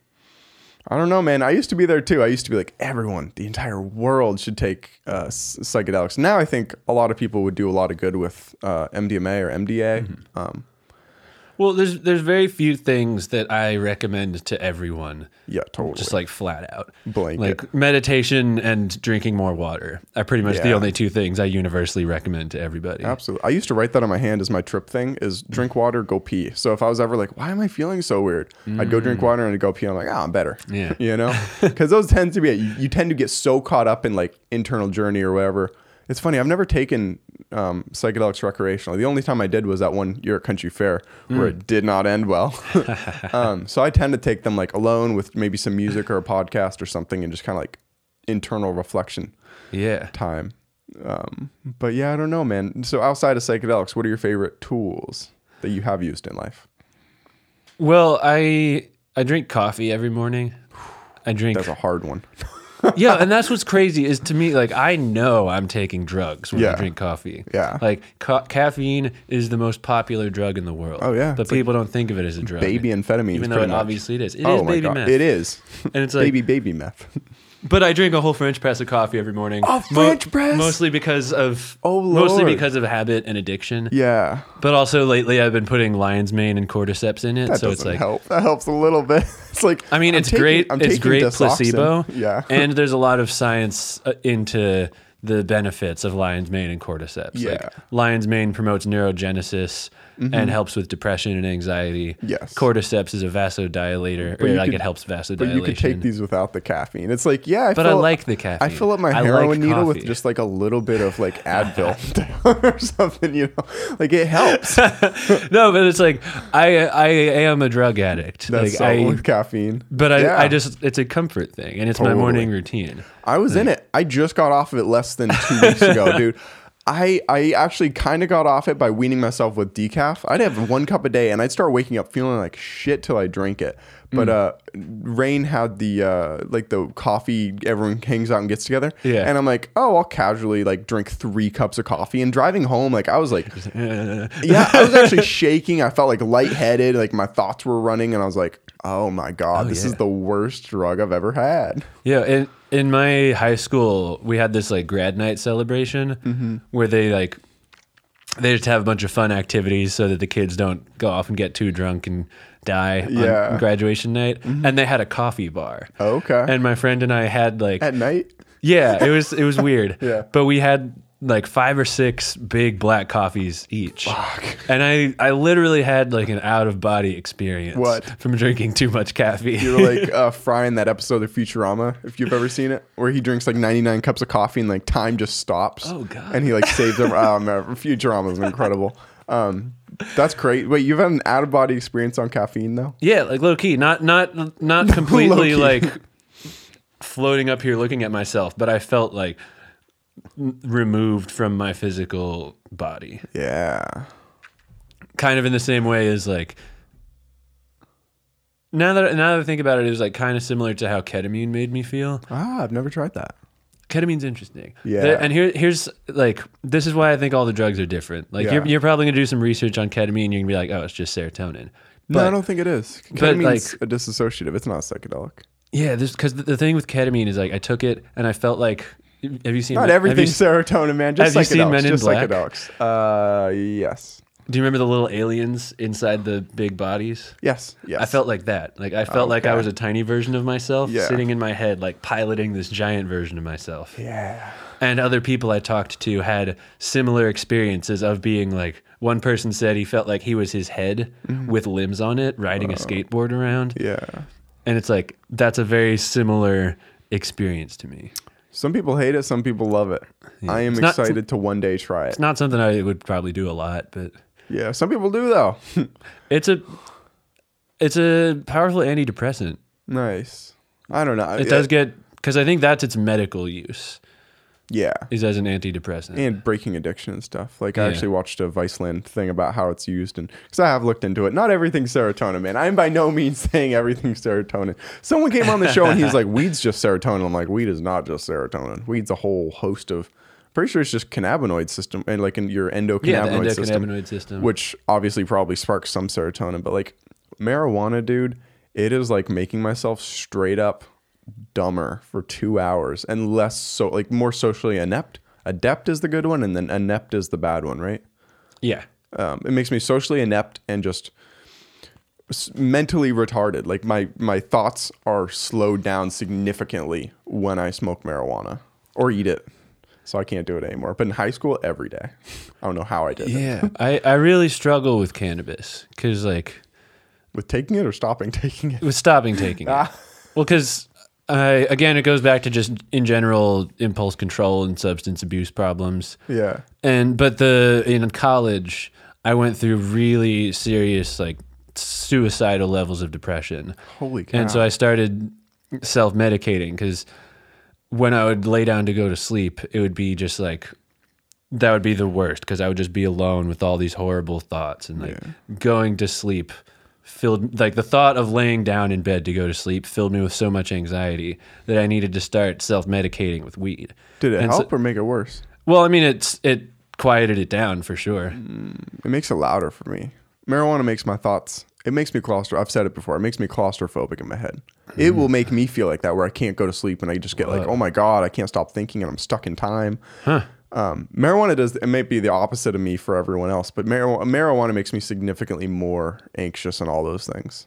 I don't know, man. I used to be there too. I used to be like, everyone, the entire world should take uh, psychedelics. Now I think a lot of people would do a lot of good with uh, MDMA or MDA. Um, Well, there's there's very few things that I recommend to everyone. yeah, totally. Just like flat out. Blanket. Like meditation and drinking more water are pretty much the only two things I universally recommend to everybody. Absolutely. I used to write that on my hand as my trip thing is drink water, go pee. So if I was ever like, why am I feeling so weird? I'd go drink mm. water and I'd go pee. I'm like, oh, I'm better. Yeah. you know? (laughs) Because those tend to be, you, you tend to get so caught up in like internal journey or whatever. It's funny. I've never taken um, psychedelics recreationally. The only time I did was that one year at Country Fair where it did not end well. (laughs) (laughs) um, so I tend to take them like alone with maybe some music or a podcast or something and just kind of like internal reflection Yeah. time. Um, but yeah, I don't know, man. So outside of psychedelics, what are your favorite tools that you have used in life? Well, I I drink coffee every morning. I drink That's a hard one. (laughs) yeah, and that's what's crazy is to me like I know I'm taking drugs when I Yeah. drink coffee. Yeah. like ca- caffeine is the most popular drug in the world. Oh, yeah. but It's like people don't think of it as a drug. Baby amphetamine. even though it obviously it is. It oh is oh my baby god, meth. it is. (laughs) And it's like- baby baby meth. (laughs) But I drink a whole French press of coffee every morning. A French press? mostly because of Oh, Lord. mostly because of habit and addiction. yeah, But also lately I've been putting lion's mane and cordyceps in it, that so it's like help. That helps a little bit. (laughs) It's like I mean, I'm it's taking- great. I'm it's great placebo. Yeah, (laughs) and there's a lot of science uh, into the benefits of lion's mane and cordyceps. Yeah. Like lion's mane promotes neurogenesis and helps with depression and anxiety. Mm-hmm. Yes. Cordyceps is a vasodilator, But or like could- it helps vasodilation. but you could take these without the caffeine. It's like yeah, I But I like the caffeine. I fill up my I heroin like needle with just like a little bit of like (laughs) Advil (laughs) or something. You know, like it helps. (laughs) no, but it's like I I am a drug addict. That's like so I, with caffeine. but I, Yeah. I just it's a comfort thing, and it's my morning routine. I was in it. I just got off of it less than two weeks ago, dude. I I actually kind of got off it by weaning myself with decaf. I'd have one cup a day, and I'd start waking up feeling like shit till I drink it. But uh, Rain had the uh, like the coffee. Everyone hangs out and gets together. Yeah. And I'm like, oh, I'll casually like drink three cups of coffee. And driving home, like I was like, (laughs) yeah, I was actually (laughs) shaking. I felt like lightheaded. Like my thoughts were running, and I was like, oh my god, this is yeah. the worst drug I've ever had. Yeah, in in my high school, we had this like grad night celebration Mm-hmm. where they like they just have a bunch of fun activities so that the kids don't go off and get too drunk and die Yeah. Mm-hmm. on graduation night. And they had a coffee bar. Okay. And my friend and I had like At night. yeah, it was it was weird. (laughs) Yeah. But we had like five or six big black coffees each. Fuck. And I, I literally had like an out of body experience What? from drinking too much caffeine. You're like (laughs) uh, Fry in that episode of Futurama, if you've ever seen it, where he drinks like 99 cups of coffee and like time just stops. Oh, God. And he like saves them. (laughs) Oh man, Futurama is incredible. Um, that's great. Wait, you've had an out of body experience on caffeine though? yeah, like low key, not not not (laughs) completely like floating up here looking at myself, but I felt like removed from my physical body. Yeah. kind of in the same way as like now that now that I think about it, it was like kind of similar to how ketamine made me feel. Ah, I've never tried that. Ketamine's interesting. Yeah. And here here's like this is why I think all the drugs are different. Like you're you're probably gonna do some research on ketamine. And you're gonna be like, oh, it's just serotonin. no, I don't think it is. but, Ketamine's like- a dissociative. It's not psychedelic. Yeah, because the, the thing with ketamine is like I took it and I felt like. Have you seen? Not have you everything's serotonin, man. Just have you seen Men in just Black? psychedelics. Uh, yes. Do you remember the little aliens inside the big bodies? Yes. Yes. I felt like that. Like I felt like I was a tiny version of myself Yeah. sitting in my head, like piloting this giant version of myself. Yeah. And other people I talked to had similar experiences of being like one person said he felt like he was his head Mm-hmm. with limbs on it, riding Oh. a skateboard around. Yeah. And it's like that's a very similar experience to me. Some people hate it. Some people love it. I am not- excited to one day try it. It's not something I would probably do a lot, but Yeah. Some people do though. (laughs) it's a it's a powerful antidepressant. nice. I don't know. It does get because I think that's its medical use Yeah. is as an antidepressant. and breaking addiction and stuff. Like I actually watched a Viceland thing about how it's used, and because I have looked into it, not everything's serotonin, man. I'm by no means (laughs) saying everything's serotonin. Someone came on the show and he's like, (laughs) "Weed's just serotonin." I'm like, "Weed is not just serotonin. Weed's a whole host of." Pretty sure it's just cannabinoid system and like in your endocannabinoid yeah, the system, endocannabinoid system. which obviously probably sparks some serotonin. But like marijuana, dude, it is like making myself straight up dumber for two hours and less so like more socially inept. Adept is the good one, and then inept is the bad one, right? yeah. Um, it makes me socially inept and just mentally retarded. Like my my thoughts are slowed down significantly when I smoke marijuana or eat it. So I can't do it anymore. But in high school, every day. I don't know how I did it. Yeah, I, I really struggle with cannabis because like With taking it or stopping (laughs) taking it. with stopping taking it. Ah. Well, because I again, it goes back to just in general impulse control and substance abuse problems. Yeah. And but the in college, I went through really serious like suicidal levels of depression. Holy cow. And so I started self medicating because when I would lay down to go to sleep, it would be just like that would be the worst because I would just be alone with all these horrible thoughts and like going to sleep filled like the thought of laying down in bed to go to sleep filled me with so much anxiety that I needed to start self medicating with weed. Did it And so- help or make it worse? well, I mean, it's it quieted it down for sure. Mm, it makes it louder for me. Marijuana makes my thoughts. It makes me claustro. I've said it before. It makes me claustrophobic in my head. It will make me feel like that, where I can't go to sleep and I just get like, oh my god, I can't stop thinking and I'm stuck in time. Um, marijuana does. It may be the opposite of me for everyone else, but marijuana, marijuana makes me significantly more anxious and all those things.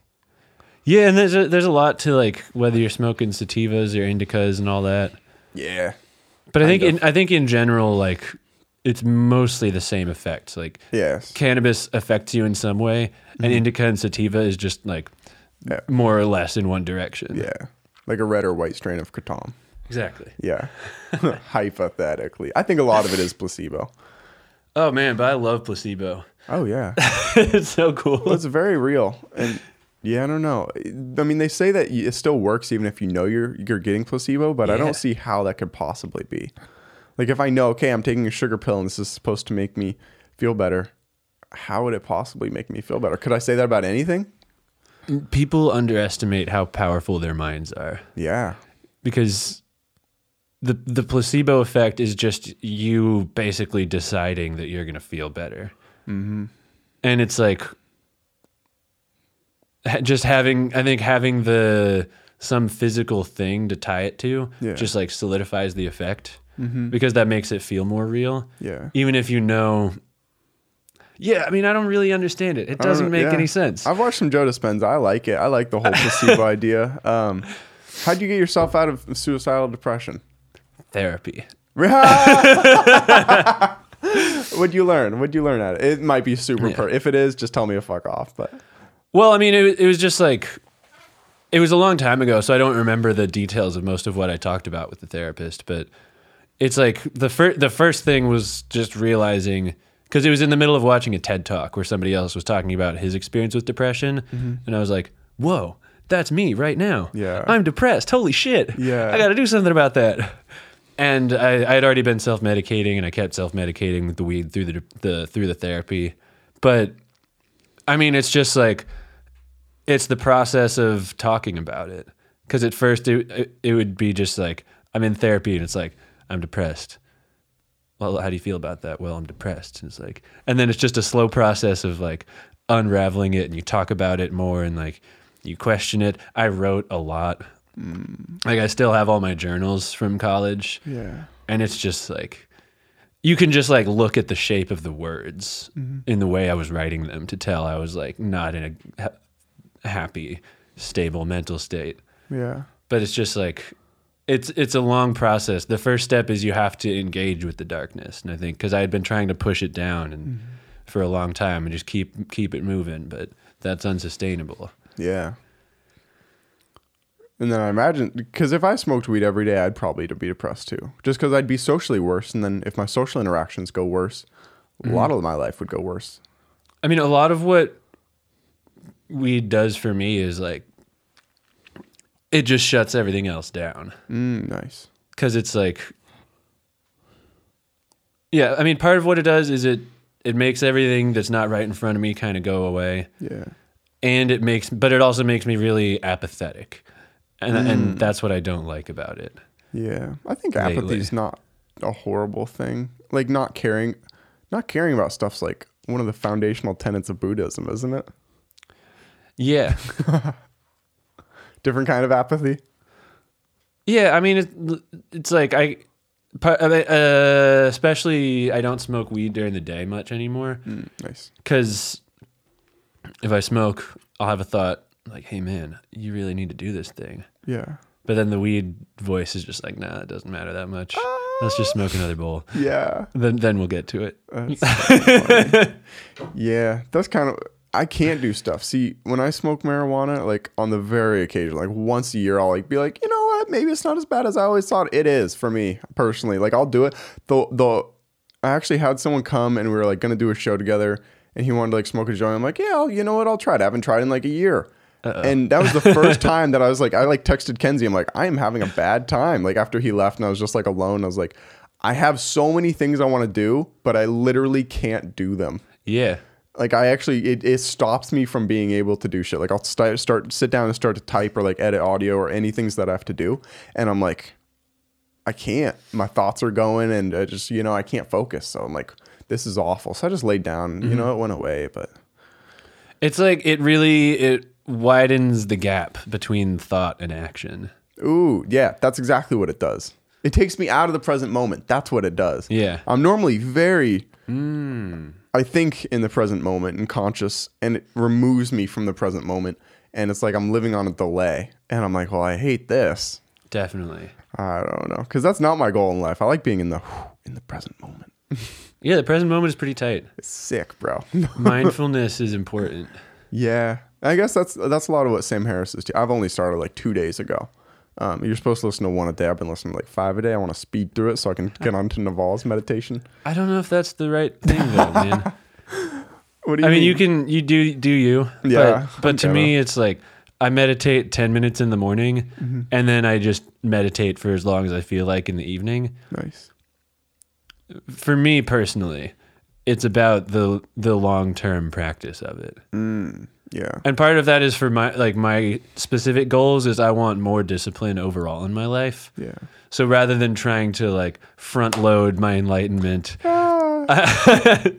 Yeah, and there's a, there's a lot to like whether you're smoking sativas or indicas and all that. Yeah, But I think in, I think in general, like it's mostly the same effect. Like yes, cannabis affects you in some way, and indica and sativa is just like Yeah. more or less in one direction. yeah, like a red or white strain of Kratom. exactly. Yeah, (laughs) (laughs) hypothetically, I think a lot of it is placebo. Oh man, but I love placebo. Oh yeah. (laughs) it's so cool. Well, it's very real, and yeah, I don't know. I mean, they say that it still works even if you know you're you're getting placebo, but I don't see how that could possibly be. Like, if I know, okay, I'm taking a sugar pill and this is supposed to make me feel better, how would it possibly make me feel better? Could I say that about anything? People underestimate how powerful their minds are Yeah, because the the placebo effect is just you basically deciding that you're going to feel better, mm-hmm. and it's like just having I think having the some physical thing to tie it to Yeah. just like solidifies the effect because that makes it feel more real. yeah. Even if you know. Yeah, I mean, I don't really understand it. It doesn't make yeah. any sense. I've watched some Joe Dispenza. I like it. I like the whole placebo (laughs) idea. Um, how'd you get yourself out of suicidal depression? Therapy. (laughs) What'd you learn? What'd you learn at it? It might be super. Per- if it is, just tell me to fuck off. But Well, I mean, it, it was just like it was a long time ago, so I don't remember the details of most of what I talked about with the therapist. But it's like the first the first thing was just realizing because it was in the middle of watching a TED talk where somebody else was talking about his experience with depression, mm-hmm. and I was like, "Whoa, that's me right now. Yeah. I'm depressed. Holy shit. Yeah. I got to do something about that." And I, I had already been self medicating, and I kept self medicating with the weed through the the through the therapy, but I mean, it's just like it's the process of talking about it. Because at first it, it it would be just like I'm in therapy and it's like I'm depressed. Well, how do you feel about that? Well, I'm depressed. And it's like, and then it's just a slow process of like unraveling it, and you talk about it more, and like you question it. I wrote a lot. Mm. Like I still have all my journals from college yeah, and it's just like you can just like look at the shape of the words mm-hmm. in the way I was writing them to tell I was like not in a ha- happy, stable mental state. yeah, But it's just like it's it's a long process. The first step is you have to engage with the darkness, and I think because I had been trying to push it down and mm-hmm. for a long time and just keep keep it moving, but that's unsustainable. yeah. And then I imagine because if I smoked weed every day, I'd probably be depressed too. Just because I'd be socially worse, and then if my social interactions go worse, a lot mm-hmm. of my life would go worse. I mean, a lot of what weed does for me is like it just shuts everything else down Mm, nice. because it's like, yeah. I mean, part of what it does is it it makes everything that's not right in front of me kind of go away, Yeah. and it makes, but it also makes me really apathetic, and and that's what I don't like about it. Yeah, I think apathy is not a horrible thing. Like not caring, not caring about stuff's like one of the foundational tenets of Buddhism, isn't it? Yeah, (laughs) Different kind of apathy. yeah. I mean, it's it's like I. Uh, especially, I don't smoke weed during the day much anymore. Mm, nice. because if I smoke, I'll have a thought like, "Hey, man, you really need to do this thing." Yeah. But then the weed voice is just like, "Nah, it doesn't matter that much. Let's just smoke another bowl." Yeah. Then then we'll get to it. (laughs) Yeah, that's kind of. I can't do stuff. See, when I smoke marijuana, like on the very occasion, like once a year, I'll like be like, you know what? Maybe it's not as bad as I always thought it is for me personally. Like I'll do it. The the I actually had someone come and we were like gonna do a show together, and he wanted to like smoke a joint. I'm like, yeah, you know what? I'll try it. I haven't tried in like a year. And that was the first (laughs) time that I was like, I like texted Kenzie. I'm like, I am having a bad time. Like after he left, and I was just like alone. I was like, I have so many things I want to do, but I literally can't do them. Yeah, Like I actually, it, it stops me from being able to do shit. Like I'll start, start, sit down and start to type or like edit audio or any things that I have to do, and I'm like, I can't. My thoughts are going, and I just, you know, I can't focus. So I'm like, this is awful. So I just laid down. You mm-hmm. know, it went away, but it's like it really it widens the gap between thought and action. Ooh, yeah, that's exactly what it does. It takes me out of the present moment. That's what it does. Yeah. I'm normally very, hmm. I think, in the present moment and conscious, and it removes me from the present moment. And it's like I'm living on a delay. And I'm like, well, I hate this. Definitely. I don't know. Because that's not my goal in life. I like being in the in the present moment. (laughs) Yeah, the present moment is pretty tight. It's sick, bro. (laughs) Mindfulness is important. yeah. I guess that's that's a lot of what Sam Harris is too. I've only started like two days ago. Um, you're supposed to listen to one a day. I've been listening to like five a day. I want to speed through it so I can get on to Naval's meditation. I don't know if that's the right thing though, (laughs) man. What do you I mean, you can you do do you. Yeah, But, but to me, it's like I meditate ten minutes in the morning, Mm-hmm. and then I just meditate for as long as I feel like in the evening. nice. For me personally, it's about the the long term practice of it. Yeah. And part of that is for my like my specific goals is I want more discipline overall in my life. Yeah. So rather than trying to like front load my enlightenment, (laughs) I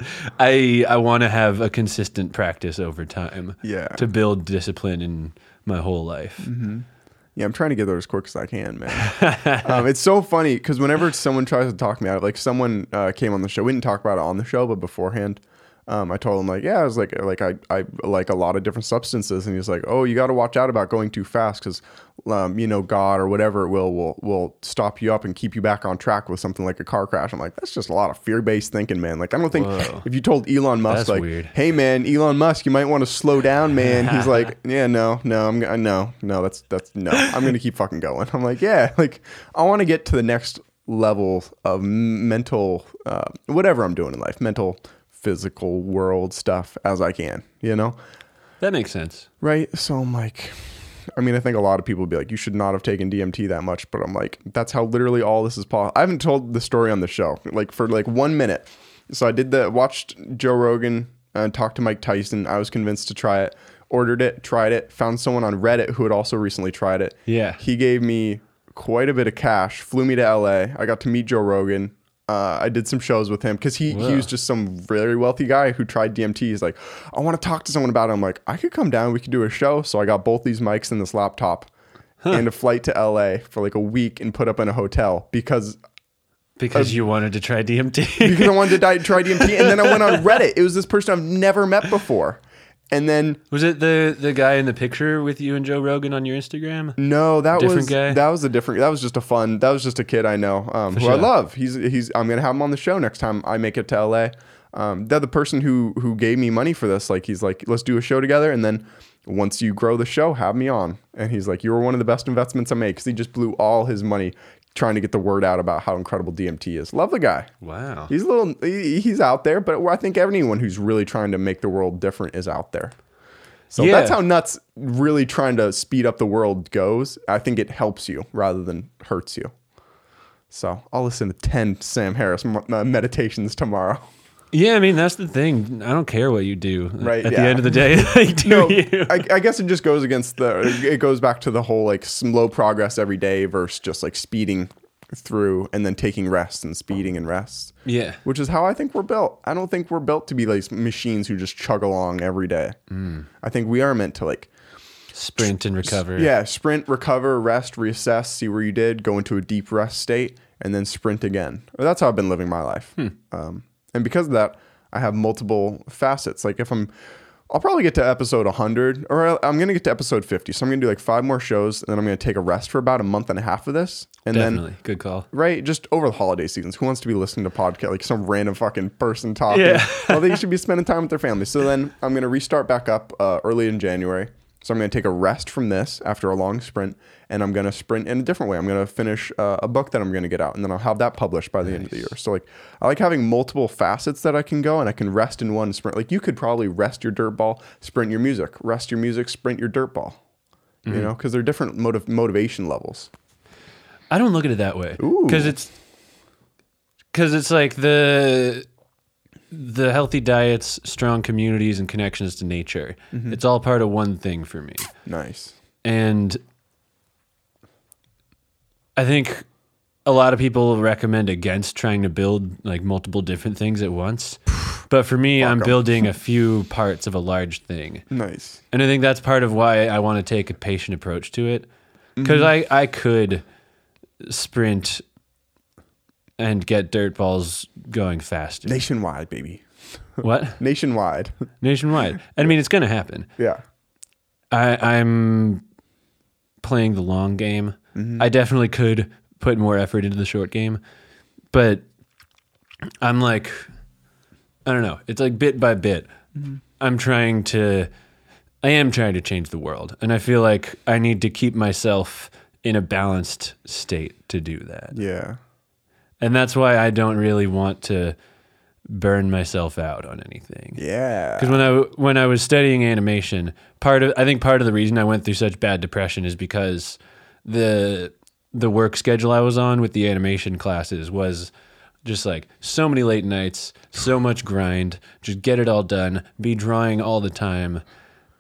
I want to have a consistent practice over time. Yeah. To build discipline in my whole life. Yeah, I'm trying to get there as quick as I can, man. (laughs) um, it's so funny because whenever someone tries to talk me out of like someone uh, came on the show, we didn't talk about it on the show, but beforehand, um, I told him like, yeah, I was like, like I, I like a lot of different substances, and he's like, oh, you got to watch out about going too fast because um, you know, God or whatever it will will will stop you up and keep you back on track with something like a car crash. I'm like, that's just a lot of fear based thinking, man. Like, I don't think Whoa. if you told Elon Musk, That's like, weird. hey, man, Elon Musk, you might want to slow down, man. He's (laughs) like, yeah, no, no, I'm gonna, no, no, that's that's no, I'm gonna keep fucking going. I'm like, yeah, like I want to get to the next level of mental, uh, whatever I'm doing in life, mental, physical world stuff as I can, you know. That makes sense. Right. So I'm like, I mean, I think a lot of people would be like, you should not have taken DMT that much. But I'm like, that's how literally all this is possible. I haven't told the story on the show, like for like one minute. So I did the, watched Joe Rogan uh, and talked to Mike Tyson. I was convinced to try it, ordered it, tried it, found someone on Reddit who had also recently tried it. Yeah. He gave me quite a bit of cash, flew me to LA. I got to meet Joe Rogan. Uh, I did some shows with him because he, he was just some very wealthy guy who tried DMT. He's like, I want to talk to someone about it. I'm like, I could come down. We could do a show. So I got both these mics and this laptop and a flight to LA for like a week and put up in a hotel because Because you wanted to try DMT. because I wanted to die, try DMT. And then I went on (laughs) Reddit. It was this person I've never met before. And then was it the the guy in the picture with you and Joe Rogan on your Instagram? No, that Different was guy? that was a different. That was just a fun. That was just a kid I know um, who I love. He's he's. I'm gonna have him on the show next time I make it to LA. Um, the person who who gave me money for this, like he's like, let's do a show together, and then once you grow the show, have me on. And he's like, you were one of the best investments I made because he just blew all his money trying to get the word out about how incredible DMT is. Love the guy. Wow. He's a little. he- He's out there, but I think anyone who's really trying to make the world different is out there. So Yeah. that's how nuts really trying to speed up the world goes. I think it helps you rather than hurts you. So I'll listen to 10 Sam Harris uh, meditations tomorrow. (laughs) Yeah, I mean that's the thing. I don't care what you do. Right, At yeah. the end of the day, (laughs) like, (laughs) do No, you? I, I guess it just goes against the, it goes back to the whole like slow progress every day versus just like speeding through and then taking rest and speeding and rest, yeah. which is how I think we're built. I don't think we're built to be like machines who just chug along every day. Mm. I think we are meant to like Sprint and recover. Yeah, sprint, recover, rest, reassess, see where you did, go into a deep rest state, and then sprint again. That's how I've been living my life. Um, and because of that, I have multiple facets. Like if I'm, I'll probably get to episode 100, or I'm going to get to episode 50. So I'm going to do like five more shows, and then I'm going to take a rest for about a month and a half of this. And Definitely. then, Good call. right, just over the holiday seasons, who wants to be listening to podcast like some random fucking person talking? Yeah. (laughs) well, they should be spending time with their family. So then I'm going to restart back up uh, early in January. So I'm going to take a rest from this after a long sprint, and I'm going to sprint in a different way. I'm going to finish uh, a book that I'm going to get out, and then I'll have that published by the end of the year. So like, I like having multiple facets that I can go, and I can rest in one sprint. Like you could probably rest your dirt ball, sprint your music, rest your music, sprint your dirt ball. You know, because they're different motiv- motivation levels. I don't look at it that way because it's because it's like the the healthy diets, strong communities, and connections to nature. Mm-hmm. It's all part of one thing for me, Nice. and I think a lot of people recommend against trying to build like multiple different things at once. But for me, I'm 'em. building a (laughs) few parts of a large thing. Nice. And I think that's part of why I want to take a patient approach to it. Mm-hmm. Because I, I could sprint and get dirt balls going faster. Nationwide, baby. (laughs) what? Nationwide. Nationwide. I mean, it's going to happen. yeah. I, I'm playing the long game. Mm-hmm. I definitely could put more effort into the short game, but I'm like, I don't know. It's like bit by bit. Mm-hmm. I'm trying to, I am trying to change the world, and I feel like I need to keep myself in a balanced state to do that, Yeah. and that's why I don't really want to burn myself out on anything. Yeah. Because when I when I was studying animation, part of I think part of the reason I went through such bad depression is because the the work schedule I was on with the animation classes was just like so many late nights, so much grind, just get it all done, be drawing all the time,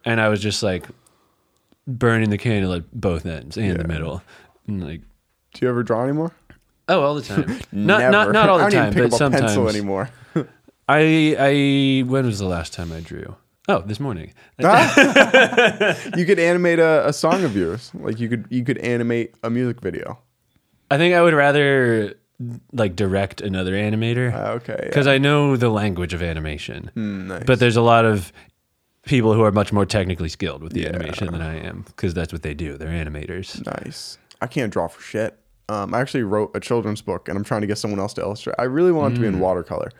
and I was just like burning the candle at both ends and Yeah. the middle, and like Do you ever draw anymore? oh, all the time, (laughs) not Never. not not all the I don't time, even pick but up a pencil sometimes. anymore. (laughs) I I when was the last time I drew? Oh, this morning. (laughs) you could animate a, a song of yours. Like you could you could animate a music video. I think I would rather like direct another animator Uh, okay. because I know the language of animation. Hmm, nice. But there's a lot of people who are much more technically skilled with the Yeah. animation than I am because that's what they do. They're animators. Nice. I can't draw for shit. Um, I actually wrote a children's book, and I'm trying to get someone else to illustrate. I really want it to be in watercolor,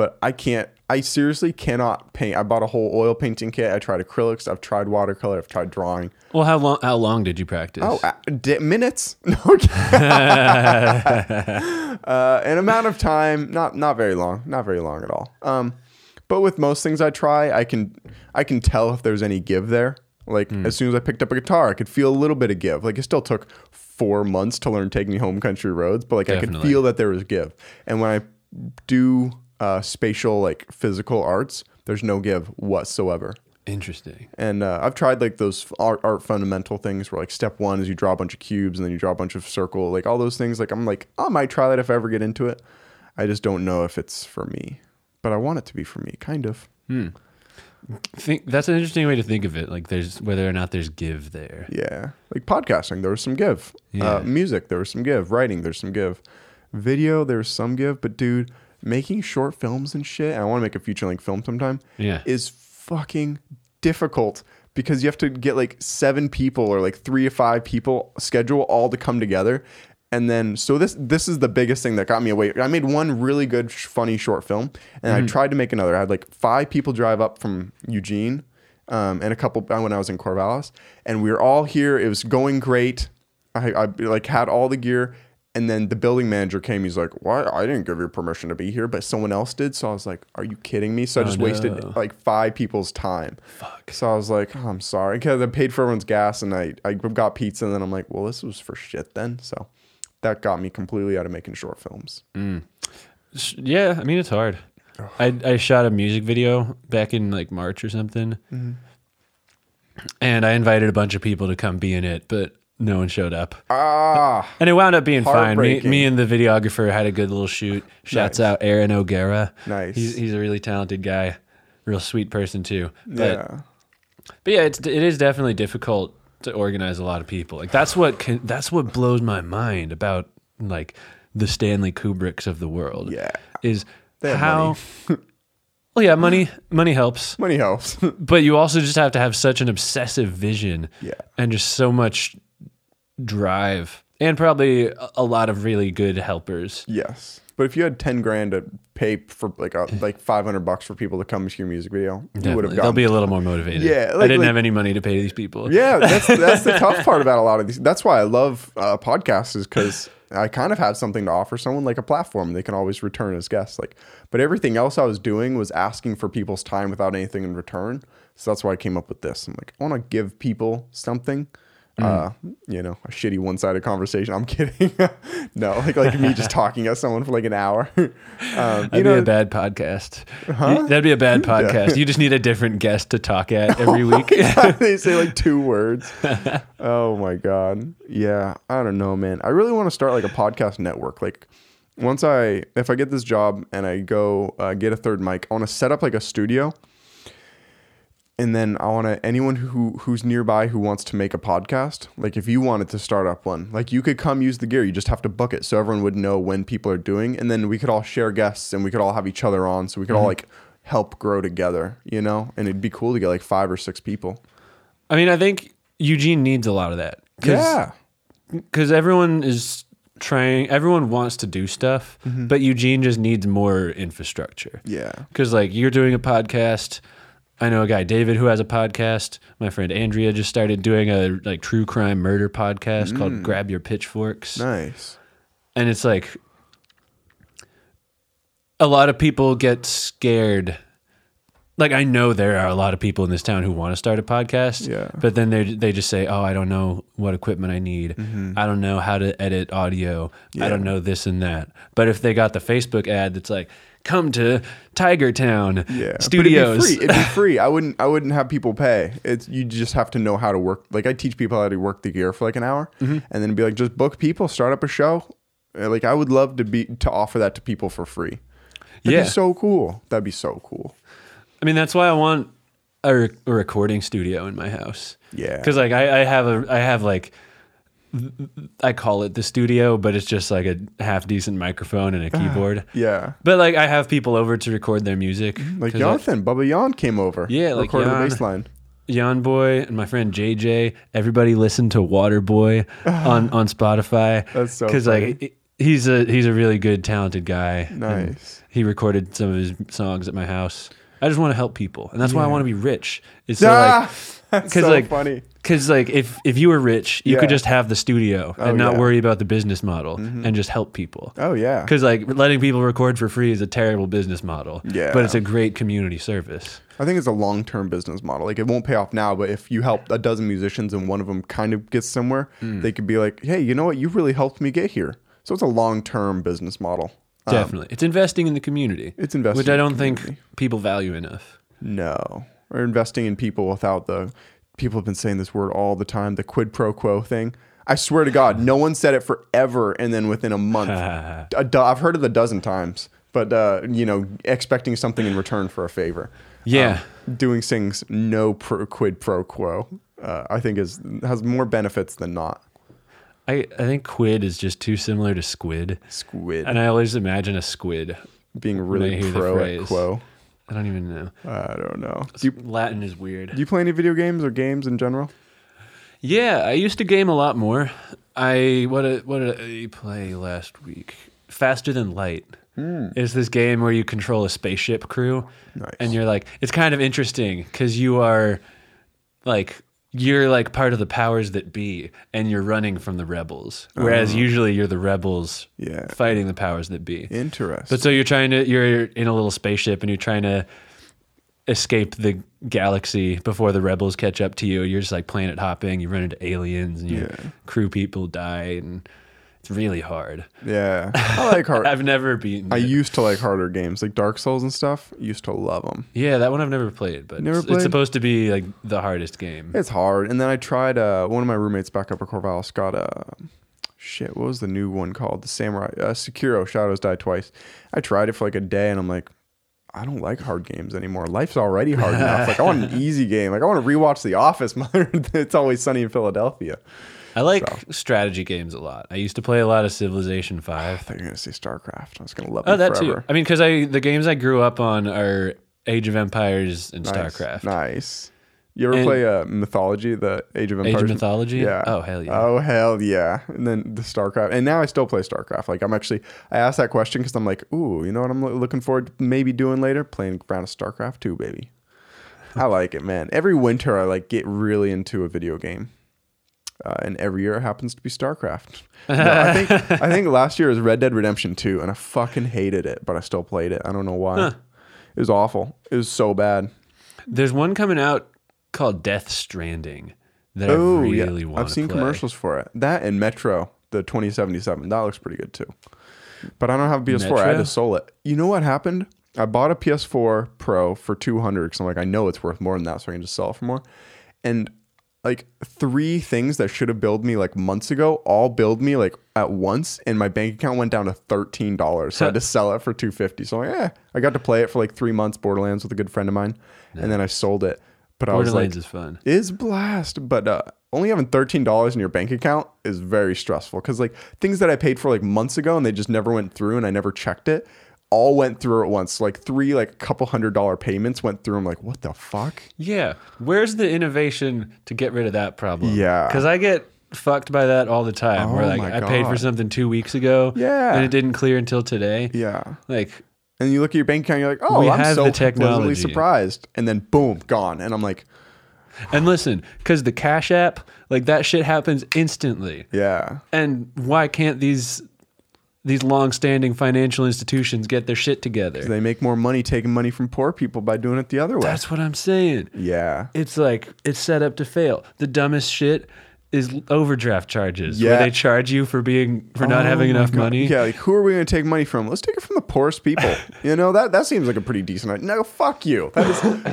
but I can't. I seriously cannot paint. I bought a whole oil painting kit. I tried acrylics. I've tried watercolor. I've tried drawing. Well, how long? How long did you practice? Oh, uh, di- minutes. (laughs) No, (laughs) uh, an amount of time. Not not very long. Not very long at all. Um, but with most things I try, I can I can tell if there's any give there. Like as soon as I picked up a guitar, I could feel a little bit of give. Like it still took four months to learn "Take Me Home, Country Roads," but like I could feel that there was give. And when I do uh, spatial like physical arts, there's no give whatsoever. Interesting. And uh, I've tried like those art, art fundamental things where like step one is you draw a bunch of cubes and then you draw a bunch of circle, like all those things. Like I'm like, I might try that if I ever get into it. I just don't know if it's for me, but I want it to be for me, kind of. Think that's an interesting way to think of it. Like there's whether or not there's give there. Yeah, like podcasting, there was some give. Yeah. Uh, music, there was some give. Writing, there's some give. Video, there's some give. But dude, making short films and shit, and I want to make a feature length film sometime. Yeah. is fucking difficult because you have to get like seven people or like three or five people schedule all to come together. And then so this this is the biggest thing that got me away. I made one really good sh- funny short film and i tried to make another. I had like five people drive up from eugene um, and a couple uh, when i was in corvallis and we were all here. It was going great. I, I like had all the gear and then the building manager came he's like why i didn't give you permission to be here but someone else did so i was like are you kidding me so i just wasted no. like five people's time Fuck. so I was like, oh, I'm sorry. Because I paid for everyone's gas and I, I got pizza. And then I'm like, well, this was for shit then. So that got me completely out of making short films. S- Yeah, I mean it's hard. I I shot a music video back in like March or something, Mm-hmm. and I invited a bunch of people to come be in it, but no one showed up. Ah, And it wound up being fine. Me, me and the videographer had a good little shoot. Shouts Nice. out Aaron O'Gara. Nice. He's he's a really talented guy, real sweet person too. But yeah. but yeah, it's it is definitely difficult to organize a lot of people. Like that's what can, that's what blows my mind about like the Stanley Kubricks of the world. Yeah. is how. (laughs) well, yeah, money money helps, Money helps. (laughs) but you also just have to have such an obsessive vision. Yeah. and just so much drive, and probably a- lot of really good helpers. yes. But if you had 10 grand to pay for like a, like 500 bucks for people to come to your music video, you would have Definitely. They'll be a little more motivated. Yeah, I didn't like- have any money to pay these people. Yeah, that's (laughs) that's the tough part about a lot of these. That's why I love uh, podcasts is because I kind of have something to offer someone like a platform they can always return as guests. Like, but everything else I was doing was asking for people's time without anything in return. So that's why I came up with this. I'm like, I want to give people something. Uh, you know, a shitty one-sided conversation. I'm (laughs) kidding. no, like like me just talking at someone for like an hour. (laughs) um, you That'd know, be a bad podcast. You- That'd be a bad (laughs) podcast. You just need a different guest to talk at every week. they say like two words. oh my god. Yeah, I don't know, man. I really want to start like a podcast network. Like once I if I get this job and I go uh, get a third mic, I want to set up like a studio. And then I want to anyone who who's nearby who wants to make a podcast, like if you wanted to start up one, like you could come use the gear. You just have to book it so everyone would know when people are doing, and then we could all share guests and we could all have each other on, so we could all like help grow together, you know. And it'd be cool to get like five or six people. I mean, I think Eugene needs a lot of that. Yeah. because everyone is trying. Everyone wants to do stuff, Mm-hmm. but Eugene just needs more infrastructure. Yeah. Because like you're doing a podcast. I know a guy, David, who has a podcast. My friend Andrea just started doing a like true crime murder podcast Mm. called Grab Your Pitchforks. Nice. and it's like a lot of people get scared like i know there are a lot of people in this town who want to start a podcast Yeah. but then they they just say oh i don't know what equipment i need i don't know how to edit audio i don't know this and that but if they got the facebook ad that's like come to tiger town Yeah. studios it'd be free. It'd be free. I wouldn't I wouldn't have people pay. It's you just have to know how to work. Like I teach people how to work the gear for like an hour Mm-hmm. and then be like just book people, start up a show. Uh, Like I would love to be to offer that to people for free. That'd Yeah. be so cool. That'd be so cool. I mean, that's why I want a, re- a recording studio in my house. Yeah. Because like I, I have a I have like I call it the studio, but it's just like a half decent microphone and a ah, keyboard. Yeah. But like I have people over to record their music. Mm, like 'cause I- Jonathan, Bubba Yon came over. Yeah, like recorded Jan. the bass line. Jan Boy and my friend JJ. Everybody listened to Water Boy ah. on on Spotify. (laughs) That's so because like he's a he's a really good talented guy. and Nice. He recorded some of his songs at my house. I just want to help people, and that's why I want to be rich. It's so ah, like (laughs) 'cause, so like, funny. because like if if you were rich, you Yeah. could just have the studio Oh, and not yeah. worry about the business model and just help people. Oh yeah. Because like letting people record for free is a terrible business model. Yeah. But it's a great community service. I think it's a long term business model. Like it won't pay off now, but if you help a dozen musicians and one of them kind of gets somewhere, Hmm. they could be like, "Hey, you know what? You really helped me get here." So it's a long term business model. Um, Definitely. it's investing in the community. It's investing Which I don't think people value enough. No, or investing in people without the people have been saying this word all the time, the quid pro quo thing. I swear to God, no one said it forever, and then within a month, (laughs) a do- I've heard it a dozen times. But uh, you know, expecting something in return for a favor. Yeah. Um, doing things no pro, quid pro quo. Uh, I think is has more benefits than not. I, I think quid is just too similar to squid. Squid And I always imagine a squid. being really pro at quo. I don't even know. I don't know. Do you, Latin is weird. do you play any video games or games in general? Yeah, I used to game a lot more. I what did, what uh, did I play last week? Faster than light. Hmm. is this game where you control a spaceship crew, Nice. and you're like, it's kind of interesting because you are like you're like part of the powers that be, and you're running from the rebels. Whereas oh. usually you're the rebels Yeah. fighting the powers that be. Interesting. But so you're trying to you're in a little spaceship and you're trying to escape the galaxy before the rebels catch up to you. You're just like planet hopping. You run into aliens and your Yeah. crew people die, and really hard. yeah, (laughs) I like hard. I've never beaten. I it. used to like harder games like Dark Souls and stuff. Used to love them. yeah, that one I've never played, but Never it's, played? it's supposed to be like the hardest game. It's hard. And then I tried. Uh, one of my roommates back up at Corvallis got a shit. What was the new one called? The Samurai uh, Sekiro Shadows Die Twice. I tried it for like a day, and I'm like, I don't like hard games anymore. Life's already hard enough. Like I want an (laughs) easy game. Like I want to rewatch The Office. Mother, (laughs) it's always sunny in Philadelphia. I like strategy games a lot. I used to play a lot of Civilization Five. (sighs) I thought you were gonna say StarCraft. I was gonna love Oh, that forever. too. I mean, because I the games I grew up on are Age of Empires and Nice. StarCraft. Nice. You ever And- play uh, Mythology, the Age of Age Empires? of Mythology. Yeah. Oh hell yeah. Oh hell yeah! And then the StarCraft, and now I still play StarCraft. Like I'm actually, I asked that question because I'm like, ooh, you know what I'm lo- looking forward to maybe doing later? Playing a round of StarCraft 2, baby. I like it, man. Every winter I like get really into a video game, uh, and every year it happens to be StarCraft. (laughs) No, I think I think last year was Red Dead Redemption 2, and I fucking hated it, but I still played it. I don't know why. It was awful. It was so bad. There's one coming out called Death Stranding that Oh I really yeah, want. I've seen play. commercials for it. That and Metro, the 2077, that looks pretty good too. But I don't have a PS4. I had Metro? to soul it. You know what happened? I bought a PS4 Pro for 200 because I'm like, I know it's worth more than that, so I can just sell it for more. And like three things that should have billed me like months ago all billed me like at once, and my bank account went down to thirteen dollars. So I had to sell it for 250. So I'm like, I got to play it for like three months, Borderlands with a good friend of mine, and then I sold it. But I was like, Borderlands is fun. is blast, but uh, only having thirteen dollars in your bank account is very stressful because like things that I paid for like months ago and they just never went through and I never checked it, all went through at once. Like three like a couple hundred dollar payments went through. I'm like, what the fuck? Yeah. Where's the innovation to get rid of that problem? Yeah. Because I get fucked by that all the time. where Oh like my I paid for something two weeks ago. Yeah. And it didn't clear until today. Yeah. Like And you look at your bank account, you're like, oh, I'm so pleasantly surprised, and then boom, gone. And I'm like, and listen, because the Cash App, like that shit happens instantly. yeah, And why can't these these long-standing financial institutions get their shit together? they make more money taking money from poor people by doing it the other way. That's what I'm saying. yeah. It's like it's set up to fail. The dumbest shit is overdraft charges, Yeah. where they charge you for being for not Oh having enough God. money. Yeah, like who are we going to take money from? Let's take it from the poorest people. (laughs) you know that that seems like a pretty decent. idea. No, fuck you. That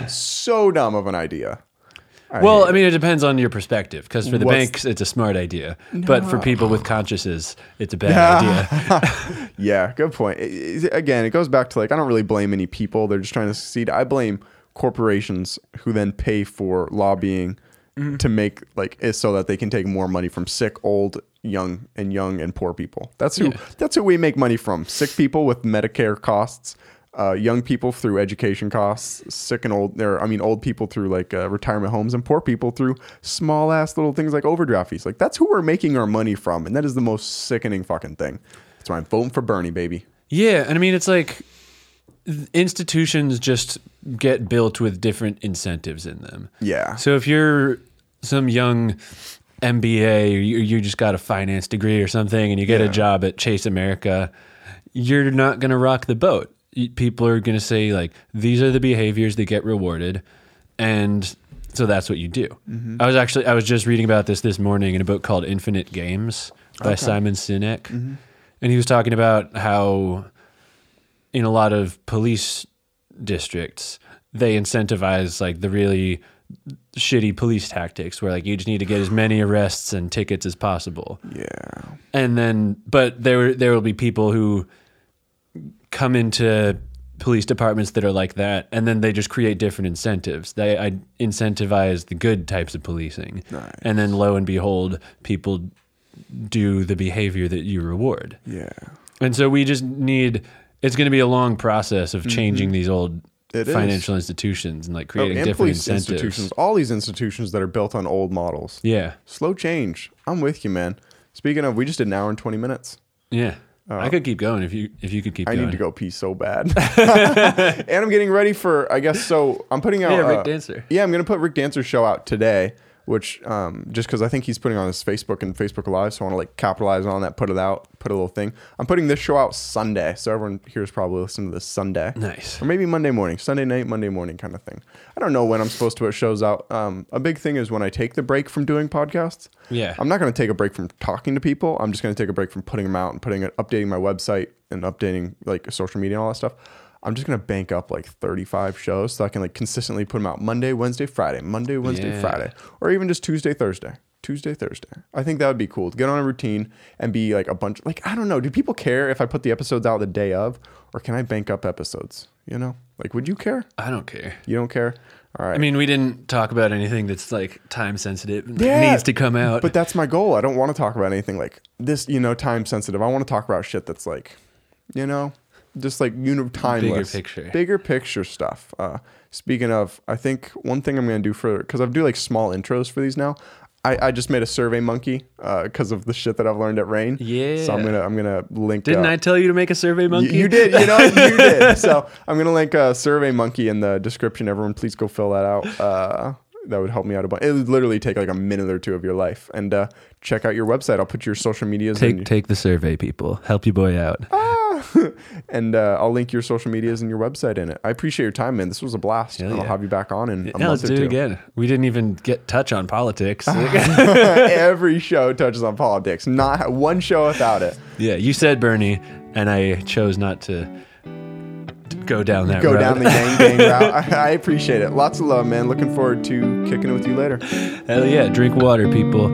is so dumb of an idea. I Well, I mean, it depends on your perspective. Because for the What's- banks, it's a smart idea, but for people with consciences, it's a bad idea. (laughs) (laughs) yeah, good point. It- it- again, it goes back to like I don't really blame any people. They're just trying to succeed. I blame corporations who then pay for lobbying Mm-hmm. to make like so that they can take more money from sick, old, young, and young and poor people. That's who that's who we make money from. Sick people with Medicare costs. Uh, young people through education costs, sick and old, or I mean, old people through like uh, retirement homes, and poor people through small ass little things like overdraft fees. Like that's who we're making our money from, and that is the most sickening fucking thing. That's why I'm voting for Bernie, baby. Yeah, and I mean it's like institutions just get built with different incentives in them. Yeah, So if you're some young MBA or you, you just got a finance degree or something and you get Yeah. a job at Chase America, you're not going to rock the boat. People are going to say like these are the behaviors that get rewarded and so that's what you do. Mm-hmm. I was actually I was just reading about this this morning in a book called Infinite Games by Simon Sinek. Mm-hmm. And he was talking about how in a lot of police districts they incentivize like the really shitty police tactics where like you just need to get as many arrests and tickets as possible yeah, and then but there there will be people who come into police departments that are like that and then they just create different incentives they I incentivize the good types of policing Nice. and then lo and behold people do the behavior that you reward yeah. and so we just need it's going to be a long process of changing these old Mm-hmm. It is. financial institutions and like Oh, creating and different incentives. institutions, all these institutions that are built on old models. Yeah. Slow change. I'm with you, man. Speaking of, we just did an hour and 20 minutes. Yeah. I could keep going if you if you could keep Uh, I going. need to go pee so bad. (laughs) (laughs) and I'm getting ready for, I guess, so I'm putting out. Yeah, Rick uh, Dancer. Yeah, I'm going to put Rick Dancer's show out today, which um, just because I think he's putting on his Facebook and Facebook Live. So I want to like capitalize on that, put it out, put a little thing. I'm putting this show out Sunday. So everyone here is probably listening to this Sunday. Nice. Or maybe Monday morning, Sunday night, Monday morning kind of thing. I don't know when I'm supposed to put shows out. Um, a big thing is when I take the break from doing podcasts. Yeah. I'm not going to take a break from talking to people. I'm just going to take a break from putting them out and putting it, updating my website and updating like social media and all that stuff. I'm just to bank up like 35 shows so I can like consistently put them out Monday, Wednesday, Friday, Monday, Wednesday, Yeah. Friday, or even just Tuesday, Thursday. Tuesday, Thursday. I think that would be cool to get on a routine and be like a bunch. Like I don't know. Do people care if I put the episodes out the day of, or can I bank up episodes? You know, like would you care? I don't care. You don't care. All right. I mean, we didn't talk about anything that's like time sensitive and Yeah, needs to come out. But that's my goal. I don't want to talk about anything like this, you know, time sensitive. I want to talk about shit that's like, you know, just like you know, timeless, picture. bigger picture stuff. Uh, speaking of, I think one thing I'm gonna do for because I do like small intros for these now. I, I just made a survey monkey because of the shit that I've learned at Rain. Yeah. So I'm gonna I'm gonna link. Didn't uh, I tell you to make a survey you, monkey? you did, you know, you (laughs) did. So I'm gonna link a survey monkey in the description. Everyone, please go fill that out. Uh, that would help me out a bunch. It would literally take like a minute or two of your life. And uh, check out your website. I'll put your social medias Take take the survey, people. Help your boy out. (laughs) and uh, I'll link your social medias and your website in it. I appreciate your time, man. This was a blast. Hell and I'll yeah. have you back on in a Yeah, let's do it again. We didn't even get touch on politics. (laughs) Every show touches on politics. Not one show without it. yeah, you said Bernie, and I chose not to to go down that Go road. down the gang gang (laughs) route. I, I appreciate it. Lots of love, man. Looking forward to kicking it with you later. Hell yeah, drink water, people.